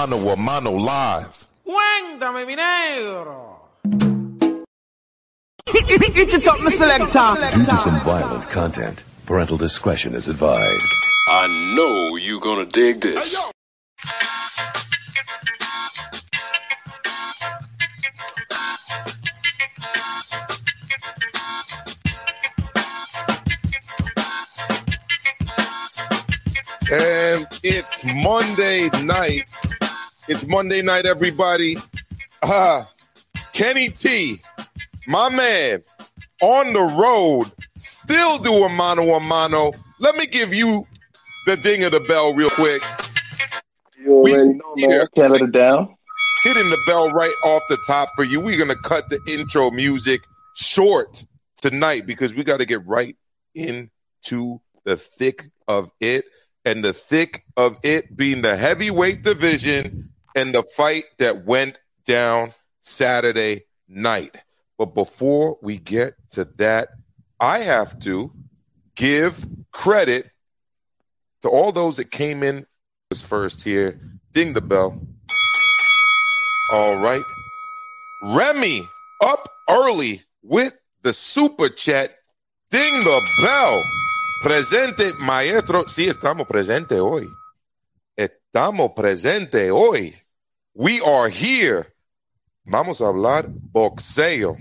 Mano a Mano Live. Cuéntame, mi negro. Due to some violent content, parental discretion is advised. I know you're gonna dig this. And um, it's Monday night. It's Monday night, everybody. Uh, Kenny T, my man, on the road, still doing mano a mano. Let me give you the ding of the bell real quick. You already know, man. Canada down. Hitting the bell right off the top for you. We're going to cut the intro music short tonight because we got to get right into the thick of it. And the thick of it being the heavyweight division and the fight that went down Saturday night. But before we get to that, I have to give credit to all those that came in first here. Ding the bell. All right. Remy up early with the super chat. Ding the bell. Presente, maestro. Sí, estamos presente hoy. Estamos presente hoy. We are here. Vamos a hablar boxeo.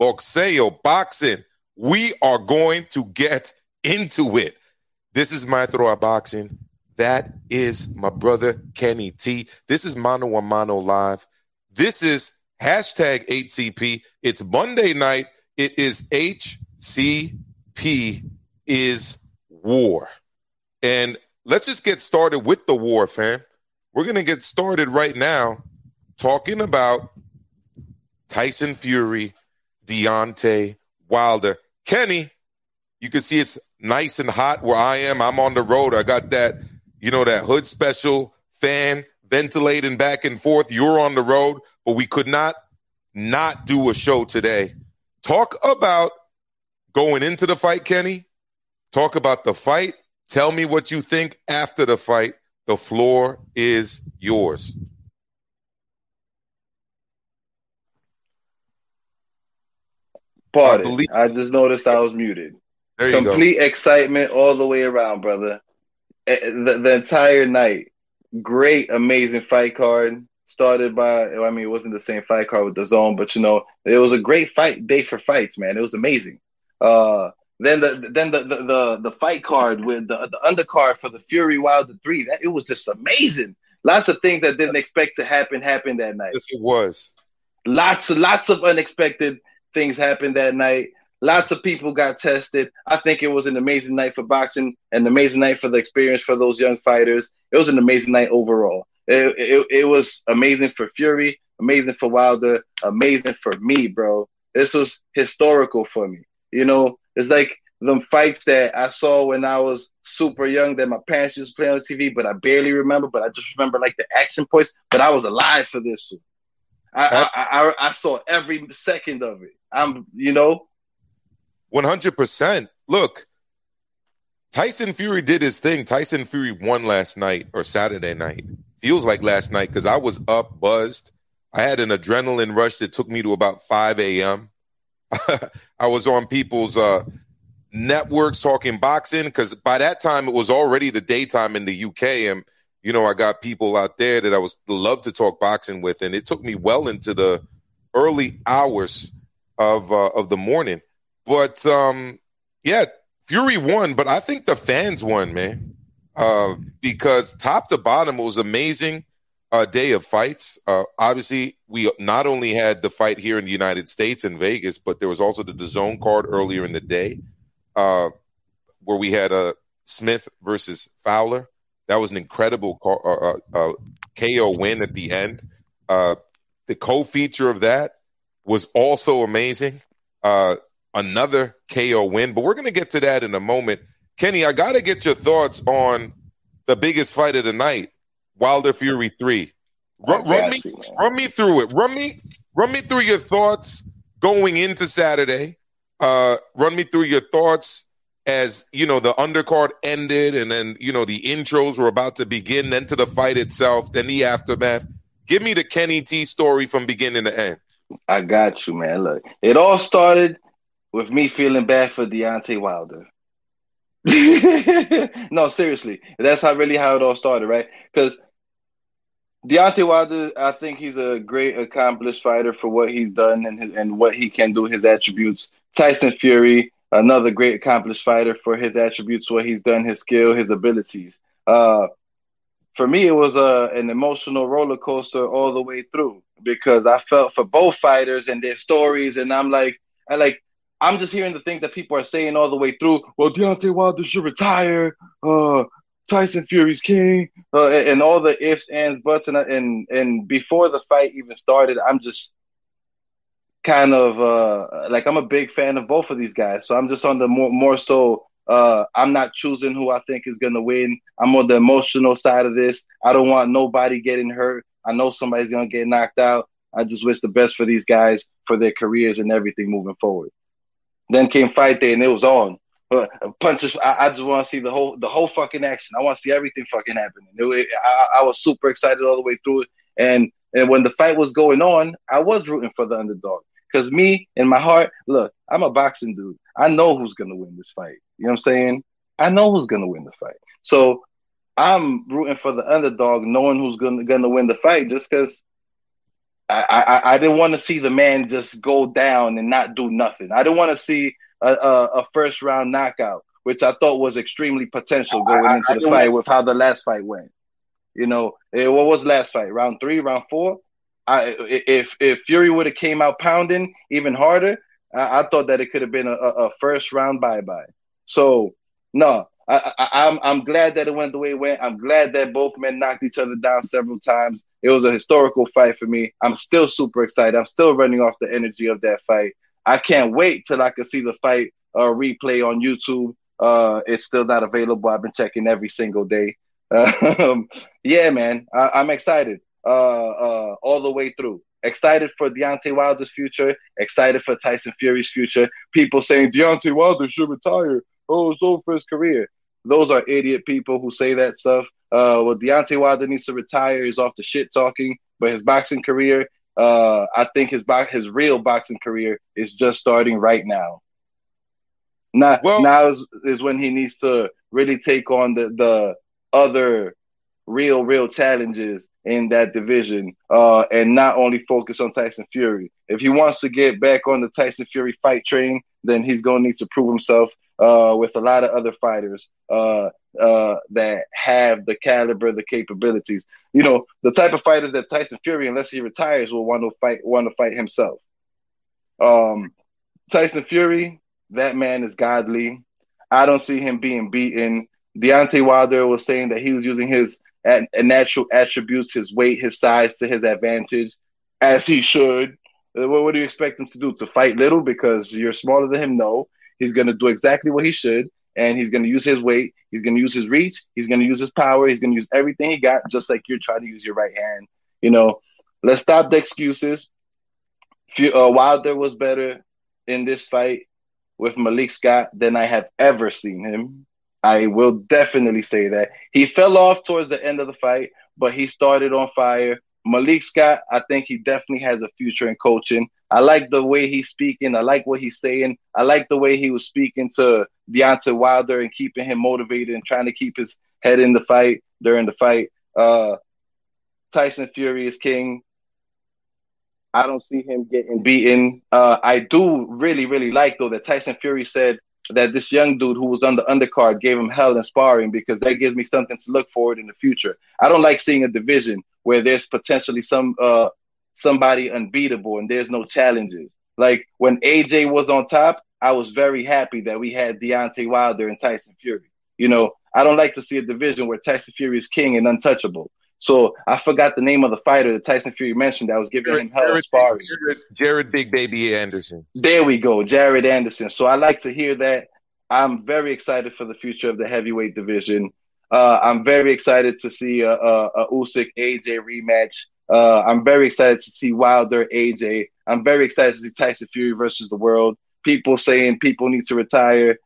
Boxeo, boxing. We are going to get into it. This is Maestro Boxing. That is my brother Kenny T. This is Mano a Mano Live. This is hashtag 8CP. It's Monday night. It is HCP is war. And let's just get started with the war, fam. We're going to get started right now talking about Tyson Fury, Deontay Wilder. Kenny, you can see it's nice and hot where I am. I'm on the road. I got that, you know, that hood special fan ventilating back and forth. You're on the road, but we could not not do a show today. Talk about going into the fight, Kenny. Talk about the fight. Tell me what you think after the fight. The floor is yours. Pardon. I I, just noticed I was muted. There you Complete excitement all the way around, brother. Eh, The, the entire night. Great, amazing fight card. Started by, I mean, it wasn't the same fight card with the zone, but you know, it was a great fight day for fights, man. It was amazing. Uh, then the then the the the, the fight card with the the undercard for the Fury Wilder three. That it was just amazing. Lots of things that didn't expect to happen happened that night. Yes, it was. lots lots of unexpected things happened that night lots of people got tested i think it was an amazing night for boxing and an amazing night for the experience for those young fighters it was an amazing night overall it, it, it was amazing for fury amazing for wilder amazing for me bro this was historical for me you know it's like them fights that i saw when i was super young that my parents used to play on tv but i barely remember but i just remember like the action points but i was alive for this one I, I, I I saw every second of it. I'm, you know, 100%. Look, Tyson Fury did his thing. Tyson Fury won last night or Saturday night. Feels like last night because I was up, buzzed. I had an adrenaline rush that took me to about 5 a.m. I was on people's uh, networks talking boxing because by that time it was already the daytime in the UK. And, you know, I got people out there that I was love to talk boxing with. And it took me well into the early hours of uh, of the morning. But um, yeah, Fury won, but I think the fans won, man. Uh, because top to bottom, it was amazing uh, day of fights. Uh, obviously, we not only had the fight here in the United States in Vegas, but there was also the DAZN card earlier in the day, uh, where we had uh, Smith versus Fowler. That was an incredible car, uh, uh, KO win at the end. The co-feature of that was also amazing. Another KO win, but we're going to get to that in a moment. Kenny, I got to get your thoughts on the biggest fight of the night, Wilder Fury three. Run, run me, you, run me through it. Run me, run me through your thoughts going into Saturday. Uh, run me through your thoughts as you know the undercard ended and then you know the intros were about to begin then to the fight itself then the aftermath give me the kenny t story from beginning to end I got you, man. Look, it all started with me feeling bad for Deontay Wilder. no, seriously, that's how really how it all started, right? Because Deontay Wilder, I think he's a great accomplished fighter for what he's done and his, and what he can do, his attributes. Tyson Fury, another great accomplished fighter for his attributes, what he's done, his skill, his abilities. Uh, for me, it was a, an emotional roller coaster all the way through because I felt for both fighters and their stories, and I'm like, I like, I'm just hearing the things that people are saying all the way through. Well, Deontay Wilder should retire. Uh, Tyson Fury's king, uh, and, and all the ifs, ands, buts, and and and before the fight even started, I'm just kind of uh like I'm a big fan of both of these guys. So I'm just on the more more so uh I'm not choosing who I think is gonna win. I'm on the emotional side of this. I don't want nobody getting hurt. I know somebody's gonna get knocked out. I just wish the best for these guys for their careers and everything moving forward. Then came fight day and it was on. But punches, I, I just want to see the whole the whole fucking action. I want to see everything fucking happening. It, I, I was super excited all the way through it, and and when the fight was going on, I was rooting for the underdog. Because me, in my heart, look, I'm a boxing dude. I know who's gonna win this fight. You know what I'm saying? I know who's gonna win the fight. So I'm rooting for the underdog, knowing who's gonna gonna win the fight, just because I, I, I didn't want to see the man just go down and not do nothing. I didn't want to see a, a, a, first round knockout, which I thought was extremely potential going I, into the fight with how the last fight went. You know, it, eh, what was last fight? Round three, round four. I if if Fury would have came out pounding even harder, I, I thought that it could have been a, a first round bye bye. So no, I, am I'm, I'm glad that it went the way it went. I'm glad that both men knocked each other down several times. It was a historical fight for me. I'm still super excited. I'm still running off the energy of that fight. I can't wait till I can see the fight uh, replay on YouTube. Uh, it's still not available. I've been checking every single day. Um, yeah, man, I, am excited uh, uh, all the way through. Excited for Deontay Wilder's future. Excited for Tyson Fury's future. People saying Deontay Wilder should retire. Oh, it's over for his career. Those are idiot people who say that stuff. Uh, well, Deontay Wilder needs to retire. He's off the shit talking, but his boxing career, uh, I think his bo- his real boxing career is just starting right now. Now, well, now is, is when he needs to really take on the the other real, real challenges in that division, uh, and not only focus on Tyson Fury. If he wants to get back on the Tyson Fury fight train, then he's going to need to prove himself uh, with a lot of other fighters uh, uh, that have the caliber, the capabilities. You know, the type of fighters that Tyson Fury, unless he retires, will want to fight. Want to fight himself. Um, Tyson Fury, that man is godly. I don't see him being beaten. Deontay Wilder was saying that he was using his natural attributes, his weight, his size to his advantage, as he should. Uh, what, what do you expect him to do? To fight little because you're smaller than him? No. He's going to do exactly what he should, and he's going to use his weight. He's going to use his reach. He's going to use his power. He's going to use everything he got, just like you're trying to use your right hand. You know, let's stop the excuses. Uh, Wilder was better in this fight with Malik Scott than I have ever seen him. I will definitely say that. He fell off towards the end of the fight, but he started on fire. Malik Scott, I think he definitely has a future in coaching. I like the way he's speaking. I like what he's saying. I like the way he was speaking to Deontay Wilder and keeping him motivated and trying to keep his head in the fight during the fight. Uh, Tyson Fury is king. I don't see him getting beaten. Uh, I do really, really like though that Tyson Fury said that this young dude who was on the undercard gave him hell in sparring because that gives me something to look forward in the future. I don't like seeing a division where there's potentially some uh somebody unbeatable and there's no challenges. Like when AJ was on top, I was very happy that we had Deontay Wilder and Tyson Fury. You know, I don't like to see a division where Tyson Fury is king and untouchable. So I forgot the name of the fighter that Tyson Fury mentioned that was giving Jared, him hell Jared, sparring. Jared, Jared Big Baby Anderson. There we go, Jared Anderson. So I like to hear that. I'm very excited for the future of the heavyweight division. Uh, I'm very excited to see a, a, a Usyk AJ rematch. Uh, I'm very excited to see Wilder AJ. I'm very excited to see Tyson Fury versus the world. People saying people need to retire.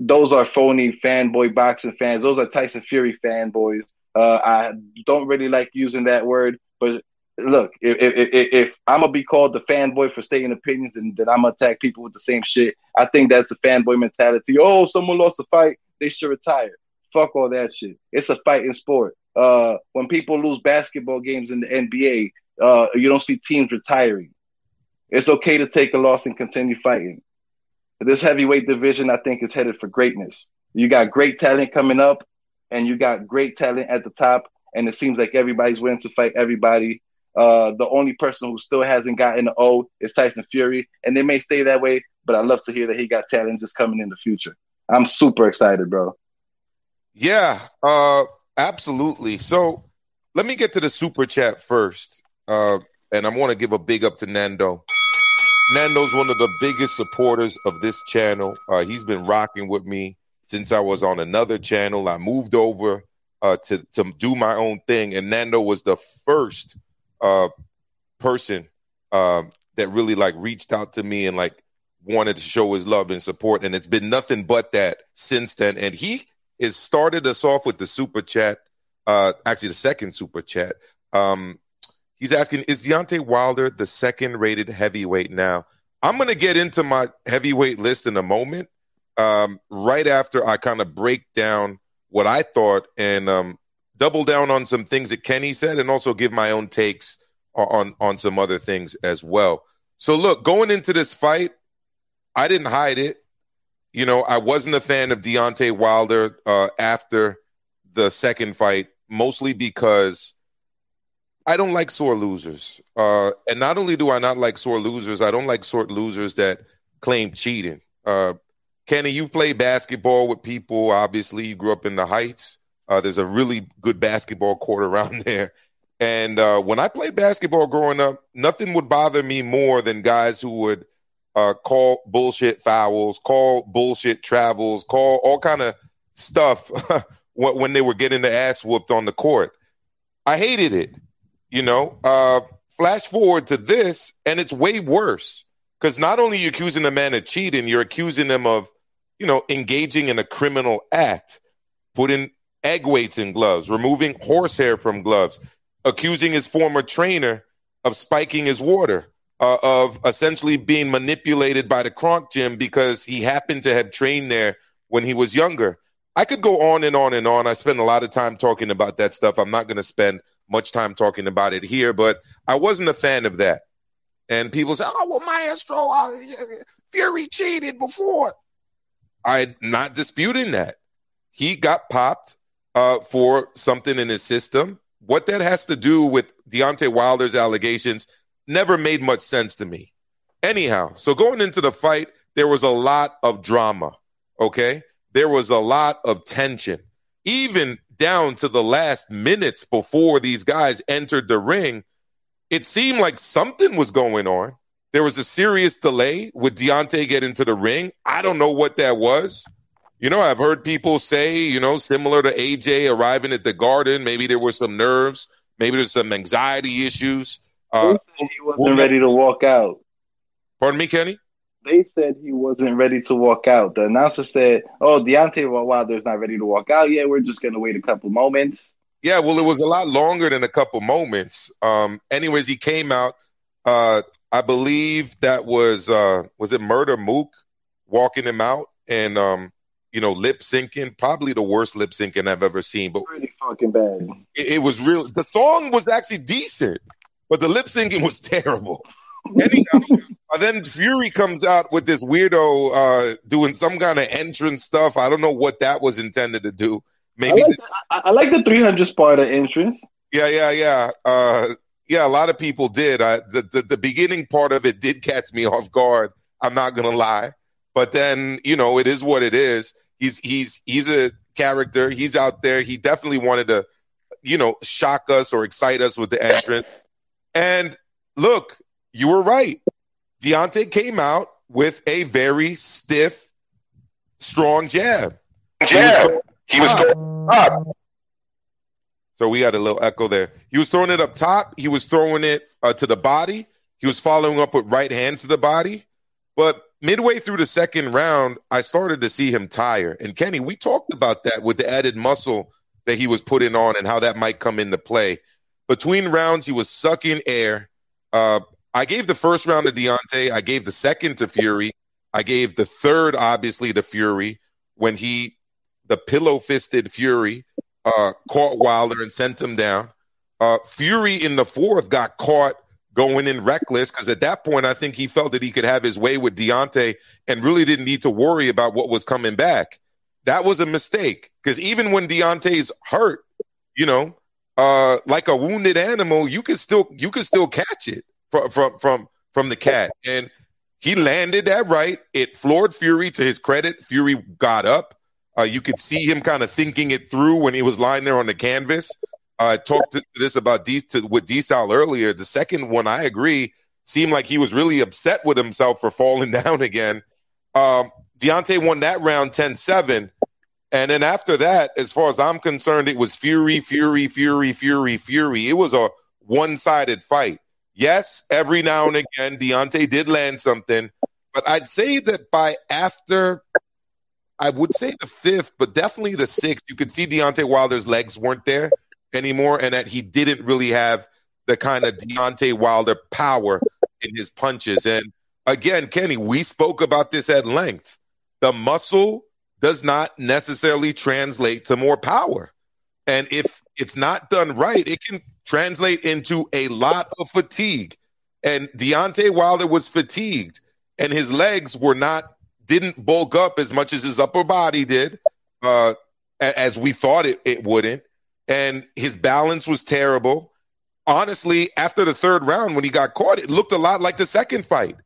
those are phony fanboy boxing fans. Those are Tyson Fury fanboys. Uh, I don't really like using that word, but look, if, if, if, I'm gonna be called the fanboy for stating opinions, and then I'm gonna attack people with the same shit, I think that's the fanboy mentality. Oh, someone lost a fight, they should retire. Fuck all that shit. It's a fighting sport. Uh, when people lose basketball games in the NBA, uh, you don't see teams retiring. It's okay to take a loss and continue fighting. This heavyweight division, I think, is headed for greatness. You got great talent coming up, and you got great talent at the top, and it seems like everybody's willing to fight everybody. Uh, the only person who still hasn't gotten an O is Tyson Fury, and they may stay that way. But I love to hear that he got challenges coming in the future. I'm super excited, bro. Yeah, uh, absolutely. So let me get to the super chat first, uh, and I want to give a big up to Nando. Nando's one of the biggest supporters of this channel. Uh, he's been rocking with me since I was on another channel. I moved over uh, to to do my own thing, and Nando was the first uh, person uh, that really like reached out to me and like wanted to show his love and support. And it's been nothing but that since then. And he has started us off with the super chat. Uh, actually, the second super chat. Um, he's asking, is Deontay Wilder the second rated heavyweight now? I'm going to get into my heavyweight list in a moment. Um, right after I kind of break down what I thought and um, double down on some things that Kenny said and also give my own takes on on some other things as well. So look, going into this fight, I didn't hide it. You know, I wasn't a fan of Deontay Wilder uh, after the second fight, mostly because I don't like sore losers. Uh, and not only do I not like sore losers, I don't like sore losers that claim cheating. Uh, Kenny, you've played basketball with people. Obviously, you grew up in the Heights. Uh, there's a really good basketball court around there. And uh, when I played basketball growing up, nothing would bother me more than guys who would uh, call bullshit fouls, call bullshit travels, call all kind of stuff when they were getting the ass whooped on the court. I hated it. You know, uh, flash forward to this, and it's way worse because not only you accusing a man of cheating, you're accusing him of, you know, engaging in a criminal act, putting egg weights in gloves, removing horsehair from gloves, accusing his former trainer of spiking his water, uh, of essentially being manipulated by the Kronk gym because he happened to have trained there when he was younger. I could go on and on and on. I spend a lot of time talking about that stuff. I'm not going to spend much time talking about it here, but I wasn't a fan of that. And people say, "Oh, well, Maestro, uh, Fury cheated before." I'm not disputing that. He got popped uh, for something in his system. What that has to do with Deontay Wilder's allegations never made much sense to me. Anyhow, so going into the fight, there was a lot of drama. Okay. There was a lot of tension, even down to the last minutes before these guys entered the ring. It seemed like something was going on. There was a serious delay with Deontay getting to the ring. I don't know what that was. You know, I've heard people say, you know, similar to AJ arriving at the garden, maybe there were some nerves, maybe there's some anxiety issues. Uh, he wasn't ready to walk out. Pardon me, Kenny? They said he wasn't ready to walk out. The announcer said, "Oh, Deontay Wilder's not ready to walk out yet. We're just gonna wait a couple moments." Yeah, well, it was a lot longer than a couple moments. Um, anyways, he came out. Uh, I believe that was uh, was it Murda Mook walking him out, and um, you know, lip syncing, probably the worst lip syncing I've ever seen. But pretty fucking bad. It, it, was real. The song was actually decent, but the lip syncing was terrible. Uh, then Fury comes out with this weirdo uh, doing some kind of entrance stuff. I don't know what that was intended to do. Maybe I like, the, I, I like the 300 Sparta entrance. Yeah, yeah, yeah. Uh, yeah, a lot of people did. I, the, the the beginning part of it did catch me off guard. I'm not gonna lie. But then, you know, it is what it is. He's he's he's a character. He's out there. He definitely wanted to, you know, shock us or excite us with the entrance. And look, you were right. Deontay came out with a very stiff, strong jab. Jab. He was going up. So we had a little echo there. He was throwing it up top. He was throwing it uh, to the body. He was following up with right hand to the body. But midway through the second round, I started to see him tire. And Kenny, we talked about that with the added muscle that he was putting on and how that might come into play. Between rounds, he was sucking air. Uh, I gave the first round to Deontay. I gave the second to Fury. I gave the third, obviously, to Fury when he, the pillow fisted Fury, uh, caught Wilder and sent him down. Uh, Fury in the fourth got caught going in reckless because at that point, I think he felt that he could have his way with Deontay and really didn't need to worry about what was coming back. That was a mistake because even when Deontay's hurt, you know, uh, like a wounded animal, you can still you can still catch it from from from from the cat. And he landed that right. It floored Fury to his credit. Fury got up. Uh, you could see him kind of thinking it through when he was lying there on the canvas. Uh, I talked to this about D to, with D earlier. The second one, I agree, seemed like he was really upset with himself for falling down again. Um, Deontay won that round 10 7. And then after that, as far as I'm concerned, it was Fury, Fury, Fury, Fury, Fury. It was a one sided fight. Yes, every now and again, Deontay did land something, but I'd say that by after, I would say the fifth, but definitely the sixth, you could see Deontay Wilder's legs weren't there anymore, and that he didn't really have the kind of Deontay Wilder power in his punches. And again, Kenny, we spoke about this at length. The muscle does not necessarily translate to more power. And if it's not done right, it can translate into a lot of fatigue. And Deontay Wilder was fatigued, and his legs were not didn't bulk up as much as his upper body did, uh, as we thought it, it wouldn't. And his balance was terrible. Honestly, after the third round, when he got caught, it looked a lot like the second fight,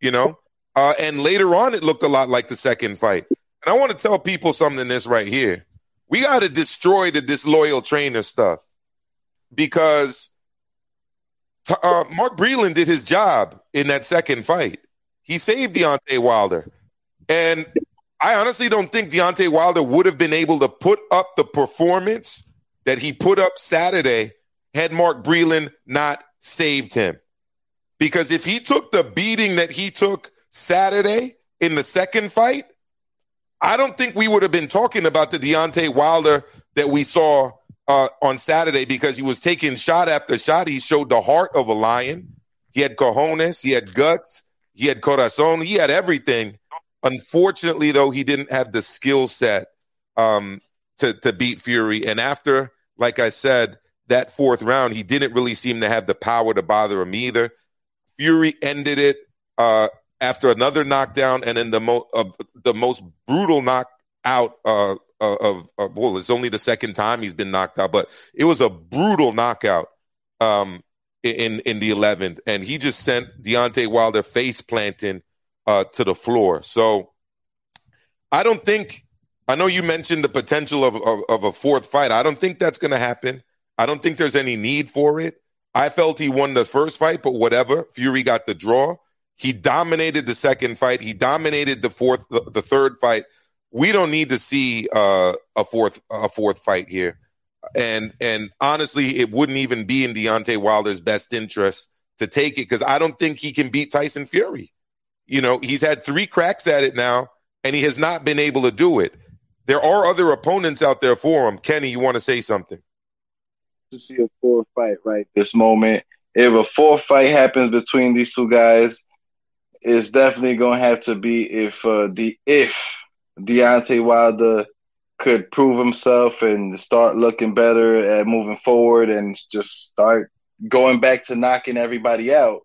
you know. Uh, and later on, it looked a lot like the second fight. And I want to tell people something this right here. We got to destroy the disloyal trainer stuff because uh, Mark Breland did his job in that second fight. He saved Deontay Wilder. And I honestly don't think Deontay Wilder would have been able to put up the performance that he put up Saturday had Mark Breland not saved him. Because if he took the beating that he took Saturday in the second fight, I don't think we would have been talking about the Deontay Wilder that we saw uh, on Saturday because he was taking shot after shot. He showed the heart of a lion. He had cojones, he had guts, he had corazon, he had everything. Unfortunately, though, he didn't have the skill set um, to to beat Fury. And after, like I said, that fourth round, he didn't really seem to have the power to bother him either. Fury ended it uh, after another knockdown, and then the most uh, the most brutal knockout uh, uh, of, of well, it's only the second time he's been knocked out, but it was a brutal knockout um, in in the eleventh, and he just sent Deontay Wilder face planting uh, to the floor. So I don't think. I know you mentioned the potential of, of, of a fourth fight. I don't think that's going to happen. I don't think there's any need for it. I felt he won the first fight, but whatever. Fury got the draw. He dominated the second fight. He dominated the fourth, the, third fight we don't need to see uh, a fourth a fourth fight here. And and honestly, it wouldn't even be in Deontay Wilder's best interest to take it because I don't think he can beat Tyson Fury. You know, he's had three cracks at it now, and he has not been able to do it. There are other opponents out there for him. Kenny, you want to say something? To see a fourth fight right this moment. If a fourth fight happens between these two guys, it's definitely going to have to be if uh, the if Deontay Wilder could prove himself and start looking better at moving forward and just start going back to knocking everybody out,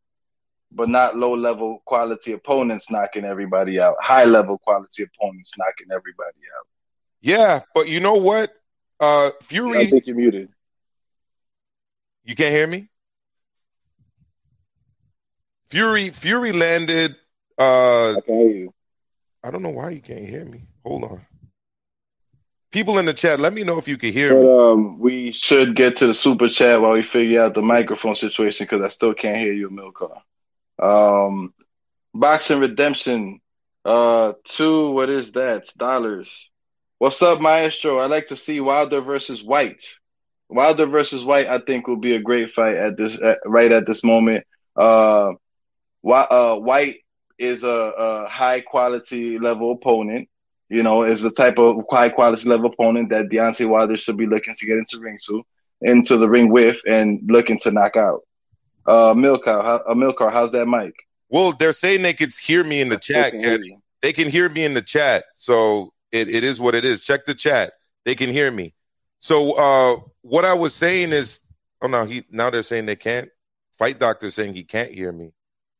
but not low level quality opponents knocking everybody out, high level quality opponents knocking everybody out. Yeah, but you know what? Uh Fury I think you're muted. You can't hear me? Fury Fury landed uh I can hear you. I don't know why you can't hear me. Hold on. People in the chat, let me know if you can hear But me. um, we should get to the super chat while we figure out the microphone situation because I still can't hear you, Milcar. Um, Boxing Redemption, uh, two. What is that? Dollars. What's up, Maestro? I'd like to see Wilder versus Whyte. Wilder versus Whyte, I think, will be a great fight at this at, right at this moment. Uh, Whi- uh, Whyte is a, a high quality level opponent. You know, is the type of high quality level opponent that Deontay Wilder should be looking to get into ring to, into the ring with, and looking to knock out. Uh, Milcar, how, uh, Milcar, how's that mic? Well, they're saying they could hear me in the chat. They can hear Kenny. They can hear me in the chat. So it, it is what it is. Check the chat. They can hear me. So uh what I was saying is oh no, he now they're saying they can't. Fight doctor saying he can't hear me.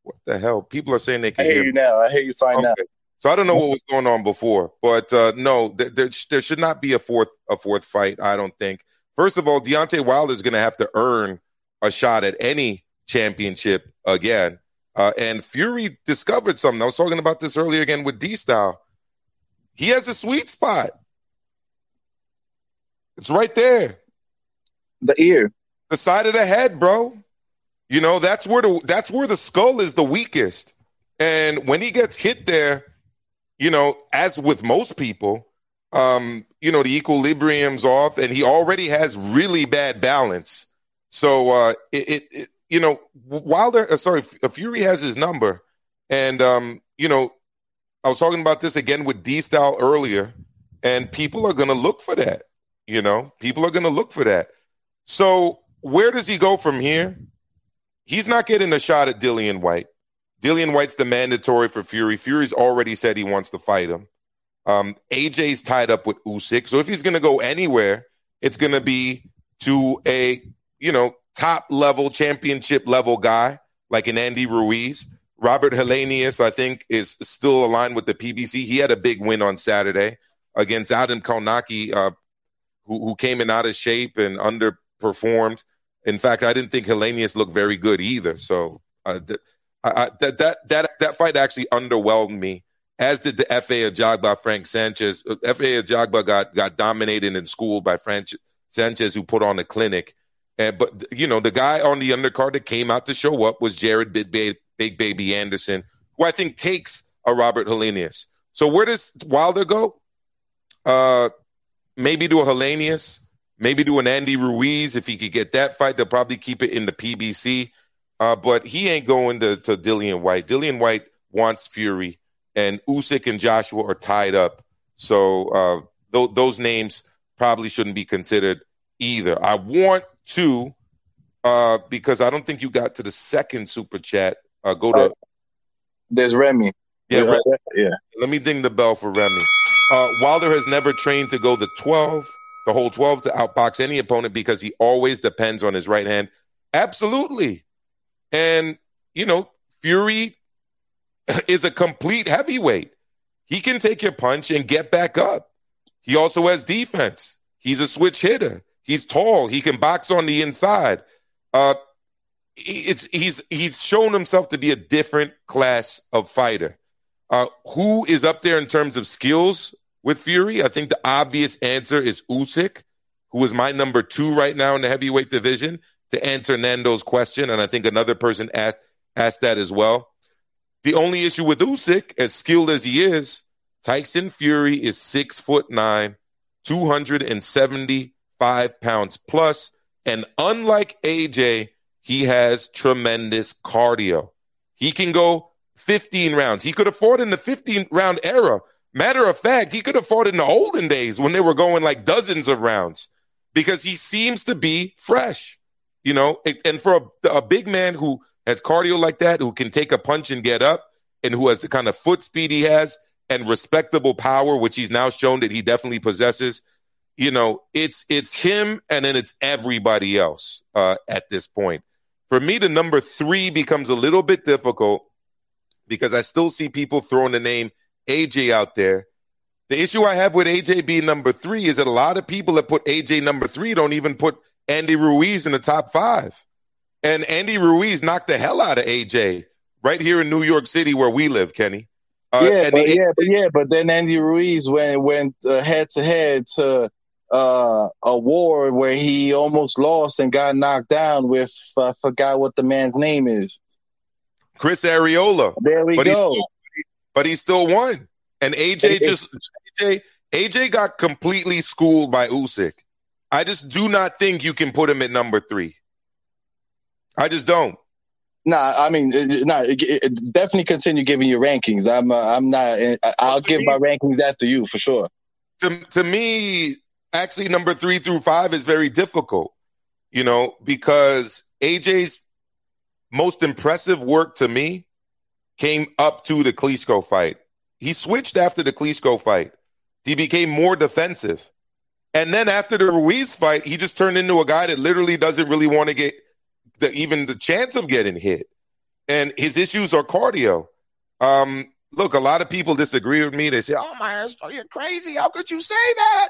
What the hell? People are saying they I can hear hear you me. now. I hear you fine now. So I don't know what was going on before, but uh, no, th- there, there should not be a fourth a fourth fight. I don't think. First of all, Deontay Wilder is going to have to earn a shot at any championship again. Uh, and Fury discovered something. I was talking about this earlier again with D Style. He has a sweet spot. It's right there, The ear. the side of the head, bro. You know that's where the that's where the skull is the weakest. And when he gets hit there, you know, as with most people, um, you know, the equilibrium's off, and he already has really bad balance. So uh, it, it, it you know, Wilder, uh, sorry, Fury has his number, and um, you know, I was talking about this again with D Style earlier, and people are going to look for that. You know, people are going to look for that. So where does he go from here? He's not getting a shot at Dillian Whyte. Dillian Whyte's the mandatory for Fury. Fury's already said he wants to fight him. Um, AJ's tied up with Usyk, so if he's going to go anywhere, it's going to be to a you know top level championship level guy like an Andy Ruiz. Robert Helenius, I think, is still aligned with the PBC. He had a big win on Saturday against Adam Kownacki, uh, who, who came in out of shape and underperformed. In fact, I didn't think Helenius looked very good either. So uh, th- I, I, that that that that fight actually underwhelmed me, as did the Efe Ajagba Frank Sanchez. Uh, Efe Ajagba got got dominated in school by Frank Sanchez, who put on a clinic. And but you know the guy on the undercard that came out to show up was Jared Big, Big Baby Anderson, who I think takes a Robert Helenius. So where does Wilder go? Uh, maybe to a Helenius, maybe to an Andy Ruiz if he could get that fight. They'll probably keep it in the PBC. Uh, but he ain't going to, to Dillian Whyte. Dillian Whyte wants Fury, and Usyk and Joshua are tied up. So uh, th- those names probably shouldn't be considered either. I want to, uh, because I don't think you got to the second super chat. Uh, go to There's Remy. yeah. yeah. Re- yeah. let me ding the bell for Remy. Uh, Wilder has never trained to go the twelve, the whole twelve to outbox any opponent because he always depends on his right hand. Absolutely, and you know Fury is a complete heavyweight. He can take your punch and get back up. He also has defense. He's a switch hitter. He's tall. He can box on the inside. Uh, it's he's he's shown himself to be a different class of fighter. Uh, who is up there in terms of skills with Fury? I think the obvious answer is Usyk, who is my number two right now in the heavyweight division. To answer Nando's question, and I think another person asked asked that as well. The only issue with Usyk, as skilled as he is, Tyson Fury is six foot nine, 275 pounds plus, and unlike AJ, he has tremendous cardio. He can go 15 rounds. He could fought in the 15 round era. Matter of fact, he could have fought in the olden days when they were going like dozens of rounds because he seems to be fresh, you know. And- for a, a big man who has cardio like that, who can take a punch and get up, and who has the kind of foot speed he has and respectable power, which he's now shown that he definitely possesses, you know, it's it's him and then it's everybody else uh, at this point. For me, the number three becomes a little bit difficult because I still see people throwing the name AJ out there. The issue I have with AJ being number three is that a lot of people that put AJ number three don't even put Andy Ruiz in the top five. And Andy Ruiz knocked the hell out of AJ right here in New York City where we live, Kenny. Uh, yeah, but the- yeah, but yeah, but then Andy Ruiz went went uh, head to head to uh, a war where he almost lost and got knocked down with I forgot what the man's name is. Chris Arreola. There we but he go. still, but he still won. And AJ just AJ AJ got completely schooled by Usyk. I just do not think you can put him at number three. I just don't. Nah, I mean, nah, it, it- definitely continue giving your rankings. I'm, uh, I'm not. I- I'll give my rankings after you for sure. to to me, actually, number three through five is very difficult. You know, because AJ's most impressive work to me came up to the Klitschko fight. He switched after the Klitschko fight. He became more defensive. And then after the Ruiz fight, he just turned into a guy that literally doesn't really want to get the, even the chance of getting hit. And his issues are cardio. Um, look, a lot of people disagree with me. They say, "Oh, Maestro, you're crazy. How could you say that?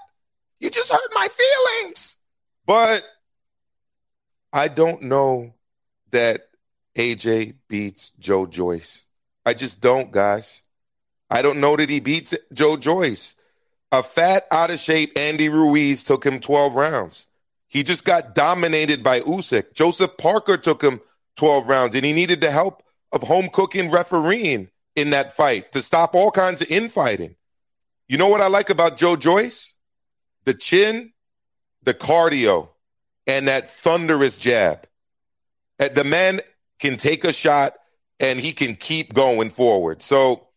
You just hurt my feelings." But I don't know that AJ beats Joe Joyce. I just don't, guys. I don't know that he beats Joe Joyce. A fat, out of shape Andy Ruiz took him 12 rounds. He just got dominated by Usyk. Joseph Parker took him 12 rounds, and he needed the help of home cooking refereeing in that fight to stop all kinds of infighting. You know what I like about Joe Joyce? The chin, the cardio, and that thunderous jab. The man can take a shot and he can keep going forward. So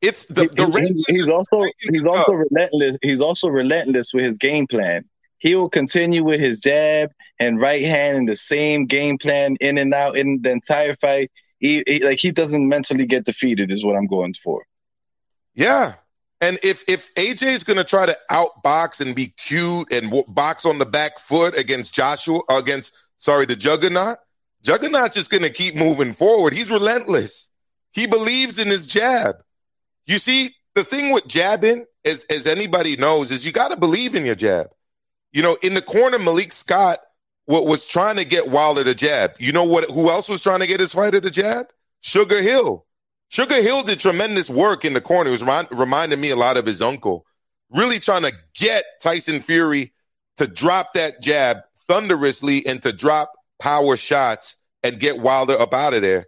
it's the, the He- he- he's also he's up. also relentless. He's also relentless with his game plan. He will continue with his jab and right hand in the same game plan in and out in the entire fight. He, he- like he doesn't mentally get defeated is what I'm going for. Yeah. And if if AJ is going to try to outbox and be cute and w- box on the back foot against Joshua against sorry the Juggernaut, Juggernaut's just going to keep moving forward. He's relentless. He believes in his jab. You see, the thing with jabbing, as as anybody knows, is you got to believe in your jab. You know, in the corner, Malik Scott what was trying to get Wilder to jab. You know what? Who else was trying to get his fighter to jab? Sugar Hill. Sugar Hill did tremendous work in the corner. It was remind, reminding me a lot of his uncle. Really trying to get Tyson Fury to drop that jab thunderously and to drop power shots and get Wilder up out of there.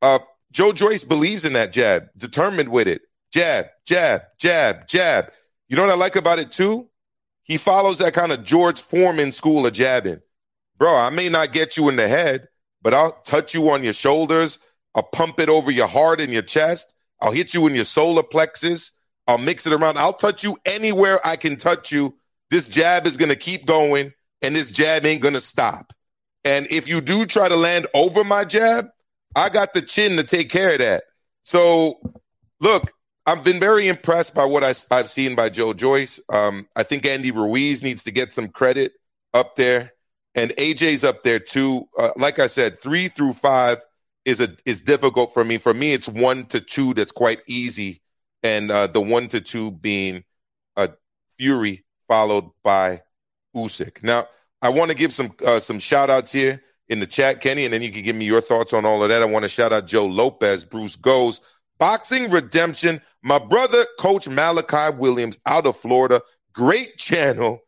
Uh, Joe Joyce believes in that jab, determined with it. Jab, jab, jab, jab. You know what I like about it too? He follows that kind of George Foreman school of jabbing. Bro, I may not get you in the head, but I'll touch you on your shoulders. I'll pump it over your heart and your chest. I'll hit you in your solar plexus. I'll mix it around. I'll touch you anywhere I can touch you. This jab is going to keep going, and this jab ain't going to stop. And if you do try to land over my jab, I got the chin to take care of that. So, look, I've been very impressed by what I, have seen by Joe Joyce. Um, I think Andy Ruiz needs to get some credit up there, and AJ's up there too. Uh, like I said, three through five is a is difficult for me. For me, it's one to two that's quite easy, and uh, the one to two being uh, Fury followed by Usyk. Now, I want to give some uh, some shout outs here in the chat, Kenny, and then you can give me your thoughts on all of that. I want to shout out Joe Lopez, Bruce Goes, Boxing Redemption, my brother, Coach Malachi Williams out of Florida. Great channel.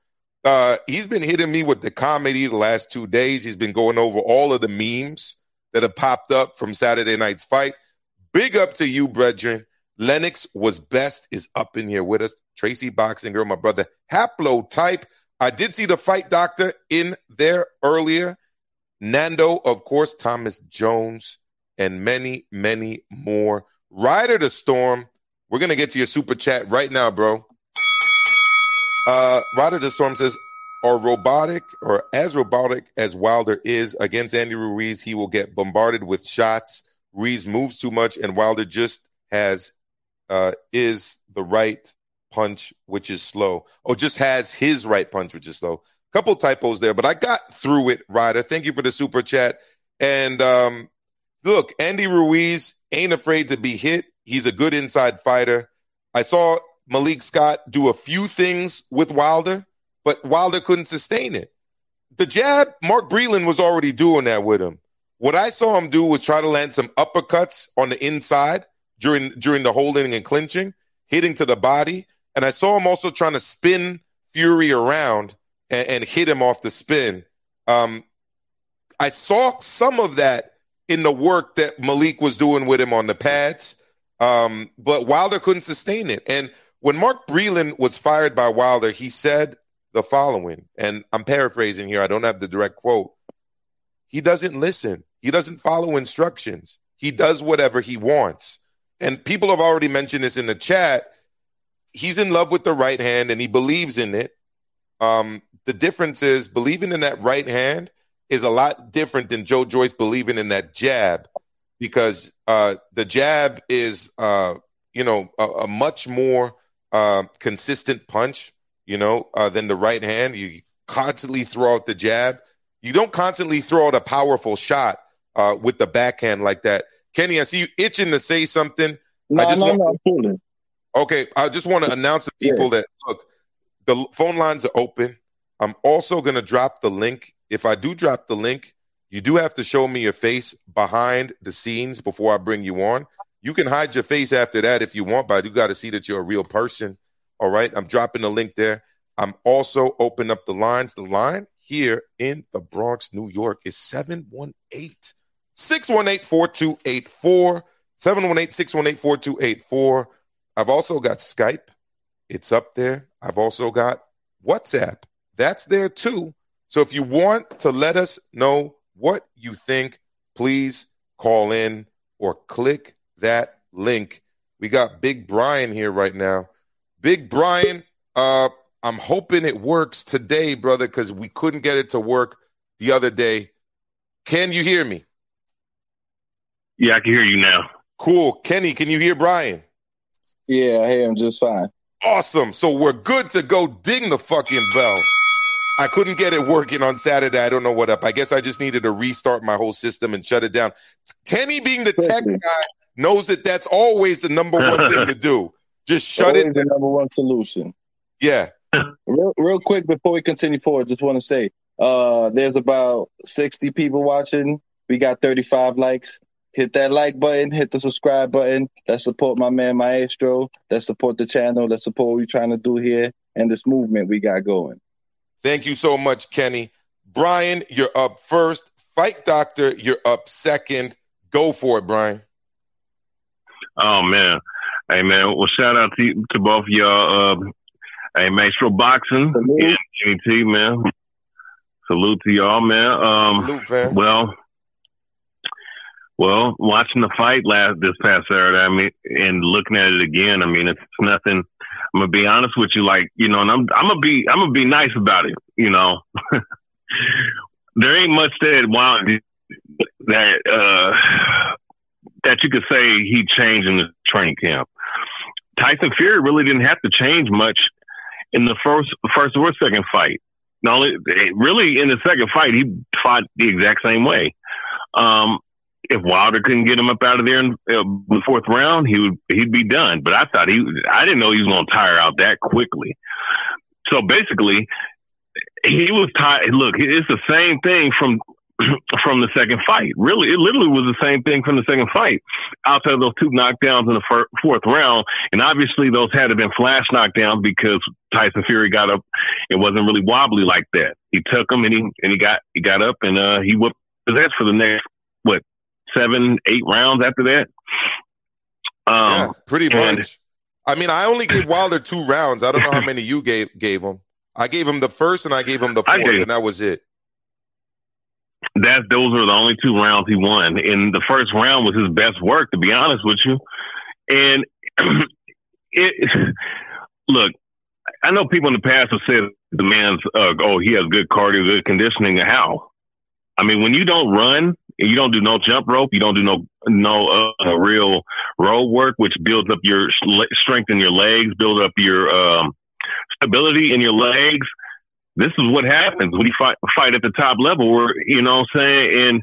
Uh, he's been hitting me with the comedy the last two days. He's been going over all of the memes that have popped up from Saturday night's fight. Big up to you, brethren. Lennox was best is up in here with us. Tracy Boxing Girl, my brother, Haplo type. I did see the fight doctor in there earlier. Nando, of course, Thomas Jones, and many, many more. Rider the Storm. We're gonna get to your super chat right now, bro. Uh, Rider the Storm says, "Are robotic or as robotic as Wilder is against Andy Ruiz, he will get bombarded with shots. Ruiz moves too much, and Wilder just has uh, is the right punch, which is slow. Oh, just has his right punch, which is slow. Couple typos there, but I got through it, Ryder. Thank you for the super chat. And um, look, Andy Ruiz ain't afraid to be hit. He's a good inside fighter. I saw Malik Scott do a few things with Wilder, but Wilder couldn't sustain it. The jab, Mark Breland was already doing that with him. What I saw him do was try to land some uppercuts on the inside during during the holding and clinching, hitting to the body. And I saw him also trying to spin Fury around and, and hit him off the spin. Um, I saw some of that in the work that Malik was doing with him on the pads, um, but Wilder couldn't sustain it. And when Mark Breland was fired by Wilder, he said the following, and I'm paraphrasing here. I don't have the direct quote. He doesn't listen. He doesn't follow instructions. He does whatever he wants. And people have already mentioned this in the chat. He's in love with the right hand and he believes in it. Um, the difference is believing in that right hand is a lot different than Joe Joyce believing in that jab because uh, the jab is, uh, you know, a, a much more uh, consistent punch, you know, uh, than the right hand. You constantly throw out the jab. You don't constantly throw out a powerful shot uh, with the backhand like that. Kenny, I see you itching to say something. No, I just no, want, no, Okay, I just want to announce to people that look, the phone lines are open. I'm also going to drop the link. If I do drop the link, you do have to show me your face behind the scenes before I bring you on. You can hide your face after that if you want, but I do got to see that you're a real person. All right, I'm dropping the link there. I'm also open up the lines. The line here in the Bronx, New York is 718 618 4284. 718 618 4284. I've also got Skype. It's up there. I've also got WhatsApp. That's there too. So if you want to let us know what you think, please call in or click that link. We got Big Brian here right now. Big Brian, uh, I'm hoping it works today, brother, because we couldn't get it to work the other day. Can you hear me? Yeah, I can hear you now. Cool. Kenny, can you hear Brian? Yeah, I hear him just fine. Awesome. So we're good to go. Ding the fucking bell. I couldn't get it working on Saturday. I don't know what up. I guess I just needed to restart my whole system and shut it down. Kenny, being the tech guy, knows that that's always the number one thing to do. Just shut Always it the number one solution. Yeah. Real, real quick before we continue forward, just want to say uh, there's about 60 people watching. We got 35 likes. Hit that like button, hit the subscribe button. Let's support my man Maestro. Let's support the channel. Let's support what we're trying to do here and this movement we got going. Thank you so much, Kenny. Brian, you're up first. Fight Doctor, you're up second. Go for it, Brian. Oh man, hey man, well shout out to to both of y'all. Uh, hey, Maestro Boxing Salute. and Kenny T, man. Salute to y'all, man. Um, Salute, fam. well, well, watching the fight last this past Saturday, I mean, and looking at it again, I mean, it's nothing. I'm gonna be honest with you, like you know, and I'm I'm gonna be I'm gonna be nice about it, you know. there ain't much that wow that uh that you could say he changed in the training camp. Tyson Fury really didn't have to change much in the first first or second fight. Not only really in the second fight, he fought the exact same way. Um, if Wilder couldn't get him up out of there in uh, the fourth round, he would he'd be done. But I thought he, I didn't know he was going to tire out that quickly. So basically, he was tired. Look, it's the same thing from from the second fight. Really, it literally was the same thing from the second fight. Outside of those two knockdowns in the fir- fourth round, and obviously those had to been flash knockdowns because Tyson Fury got up. It wasn't really wobbly like that. He took him and he and he got he got up and uh, he whipped his ass for the next seven eight rounds after that. Um, yeah, pretty and- much. I mean, I only gave Wilder two rounds. I don't know how many you gave gave him. I gave him the first and I gave him the fourth, and that was it. that those are the only two rounds he won. And the first round was his best work, to be honest with you. And it look, I know people in the past have said the man's uh, oh he has good cardio, good conditioning. How? I mean, when you don't run you don't do no jump rope, you don't do no no uh, real road work, which builds up your strength in your legs, build up your um, stability in your legs this is what happens when you fight fight at the top level where you know what I'm saying and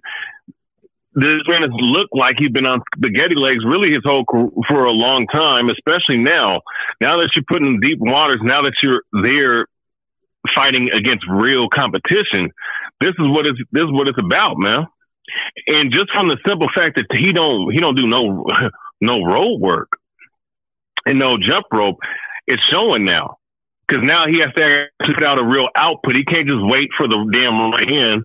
this man has looked like he's been on spaghetti legs really his whole for a long time, especially now. Now that you're putting in deep waters, now that you're there fighting against real competition, this is what it's this is what it's about, man. And just from the simple fact that he don't he don't do no no road work and no jump rope, it's showing now because now he has to put out a real output. He can't just wait for the damn right hand,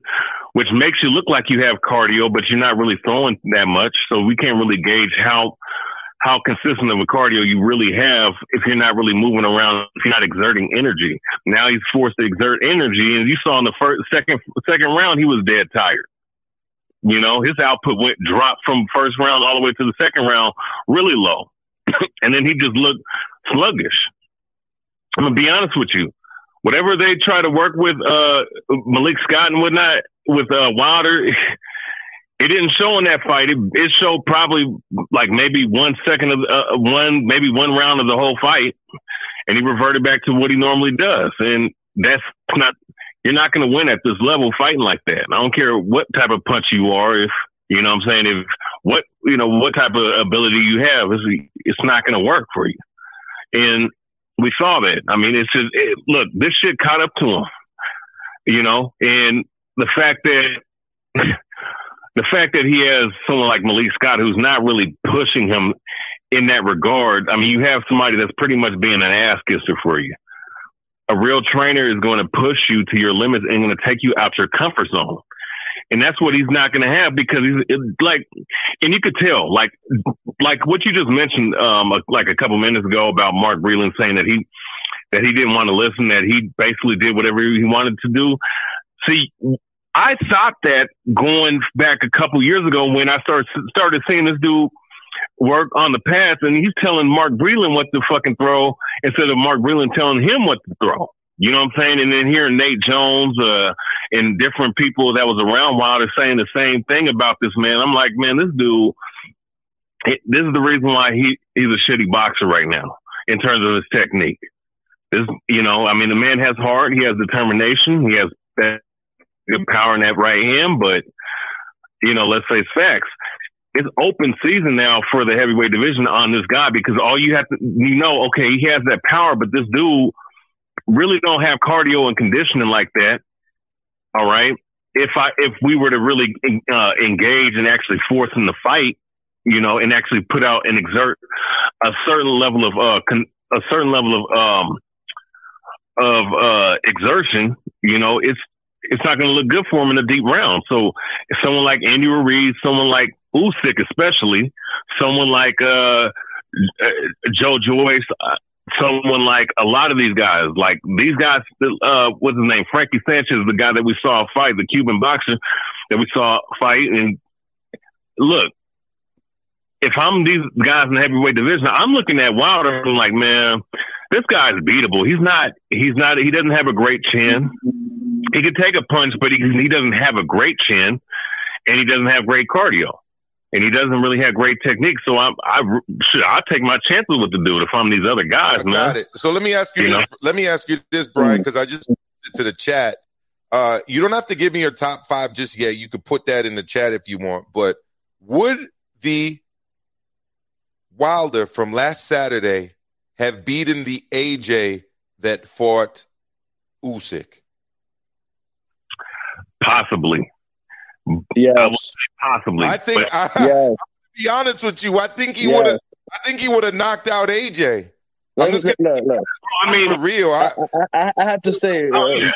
which makes you look like you have cardio, but you're not really throwing that much. So we can't really gauge how how consistent of a cardio you really have if you're not really moving around, if you're not exerting energy. Now he's forced to exert energy, and you saw in the first, second, second round he was dead tired. You know, his output went dropped from first round all the way to the second round really low. and then he just looked sluggish. I'm gonna be honest with you. Whatever they try to work with uh, Malik Scott and whatnot with uh, Wilder, it didn't show in that fight. It, it showed probably like maybe one second of uh, one, maybe one round of the whole fight, and he reverted back to what he normally does. And that's not you're not going to win at this level fighting like that. I don't care what type of punch you are. If you know what I'm saying, if what you know what type of ability you have, it's it's not going to work for you. And we saw that. I mean, it's just it, look, this shit caught up to him. You know, and the fact that the fact that he has someone like Malik Scott who's not really pushing him in that regard. I mean, you have somebody that's pretty much being an ass kisser for you a real trainer is going to push you to your limits and going to take you out your comfort zone. And that's what he's not going to have because he's like, and you could tell, like, like what you just mentioned, um, like a couple minutes ago about Mark Breland saying that he, that he didn't want to listen, that he basically did whatever he wanted to do. See, I thought that going back a couple years ago when I started started seeing this dude work on the pass, and he's telling Mark Breland what to fucking throw instead of Mark Breland telling him what to throw. You know what I'm saying? And then hearing Nate Jones uh, and different people that was around Wilder saying the same thing about this man, I'm like, man, this dude, it, this is the reason why he he's a shitty boxer right now in terms of his technique. This, you know, I mean, the man has heart, he has determination, he has that good power in that right hand, but you know, let's face facts it's open season now for the heavyweight division on this guy because all you have to you know, okay, he has that power, but this dude really don't have cardio and conditioning like that. All right. If I if we were to really uh, engage and actually force him to fight, you know, and actually put out and exert a certain level of uh con- a certain level of um of uh exertion, you know, it's it's not going to look good for him in a deep round. So someone like Andy Ruiz, someone like Usyk, especially someone like uh, uh, Joe Joyce, uh, someone like a lot of these guys, like these guys, uh, what's his name? Frankie Sanchez, the guy that we saw fight, the Cuban boxer that we saw fight. And look, if I'm these guys in the heavyweight division, I'm looking at Wilder and I'm like, man, this guy's beatable. He's not, he's not, he doesn't have a great chin. He could take a punch, but he, he doesn't have a great chin and he doesn't have great cardio and he doesn't really have great technique. So I'm, I should I take my chances with the dude if I'm these other guys, I man. Got it. So let me ask you, you this, know? let me ask you this, Brian, because I just to the chat. Uh, you don't have to give me your top five just yet. You could put that in the chat if you want. But would the Wilder from last Saturday have beaten the AJ that fought Usyk? Possibly. Yes, possibly. I think. But, I, yes. be honest with you, I think he yes. would have. I think he would have knocked out AJ. I'm just look, look, look. I mean, for real. I, I, I have to say, uh, yeah.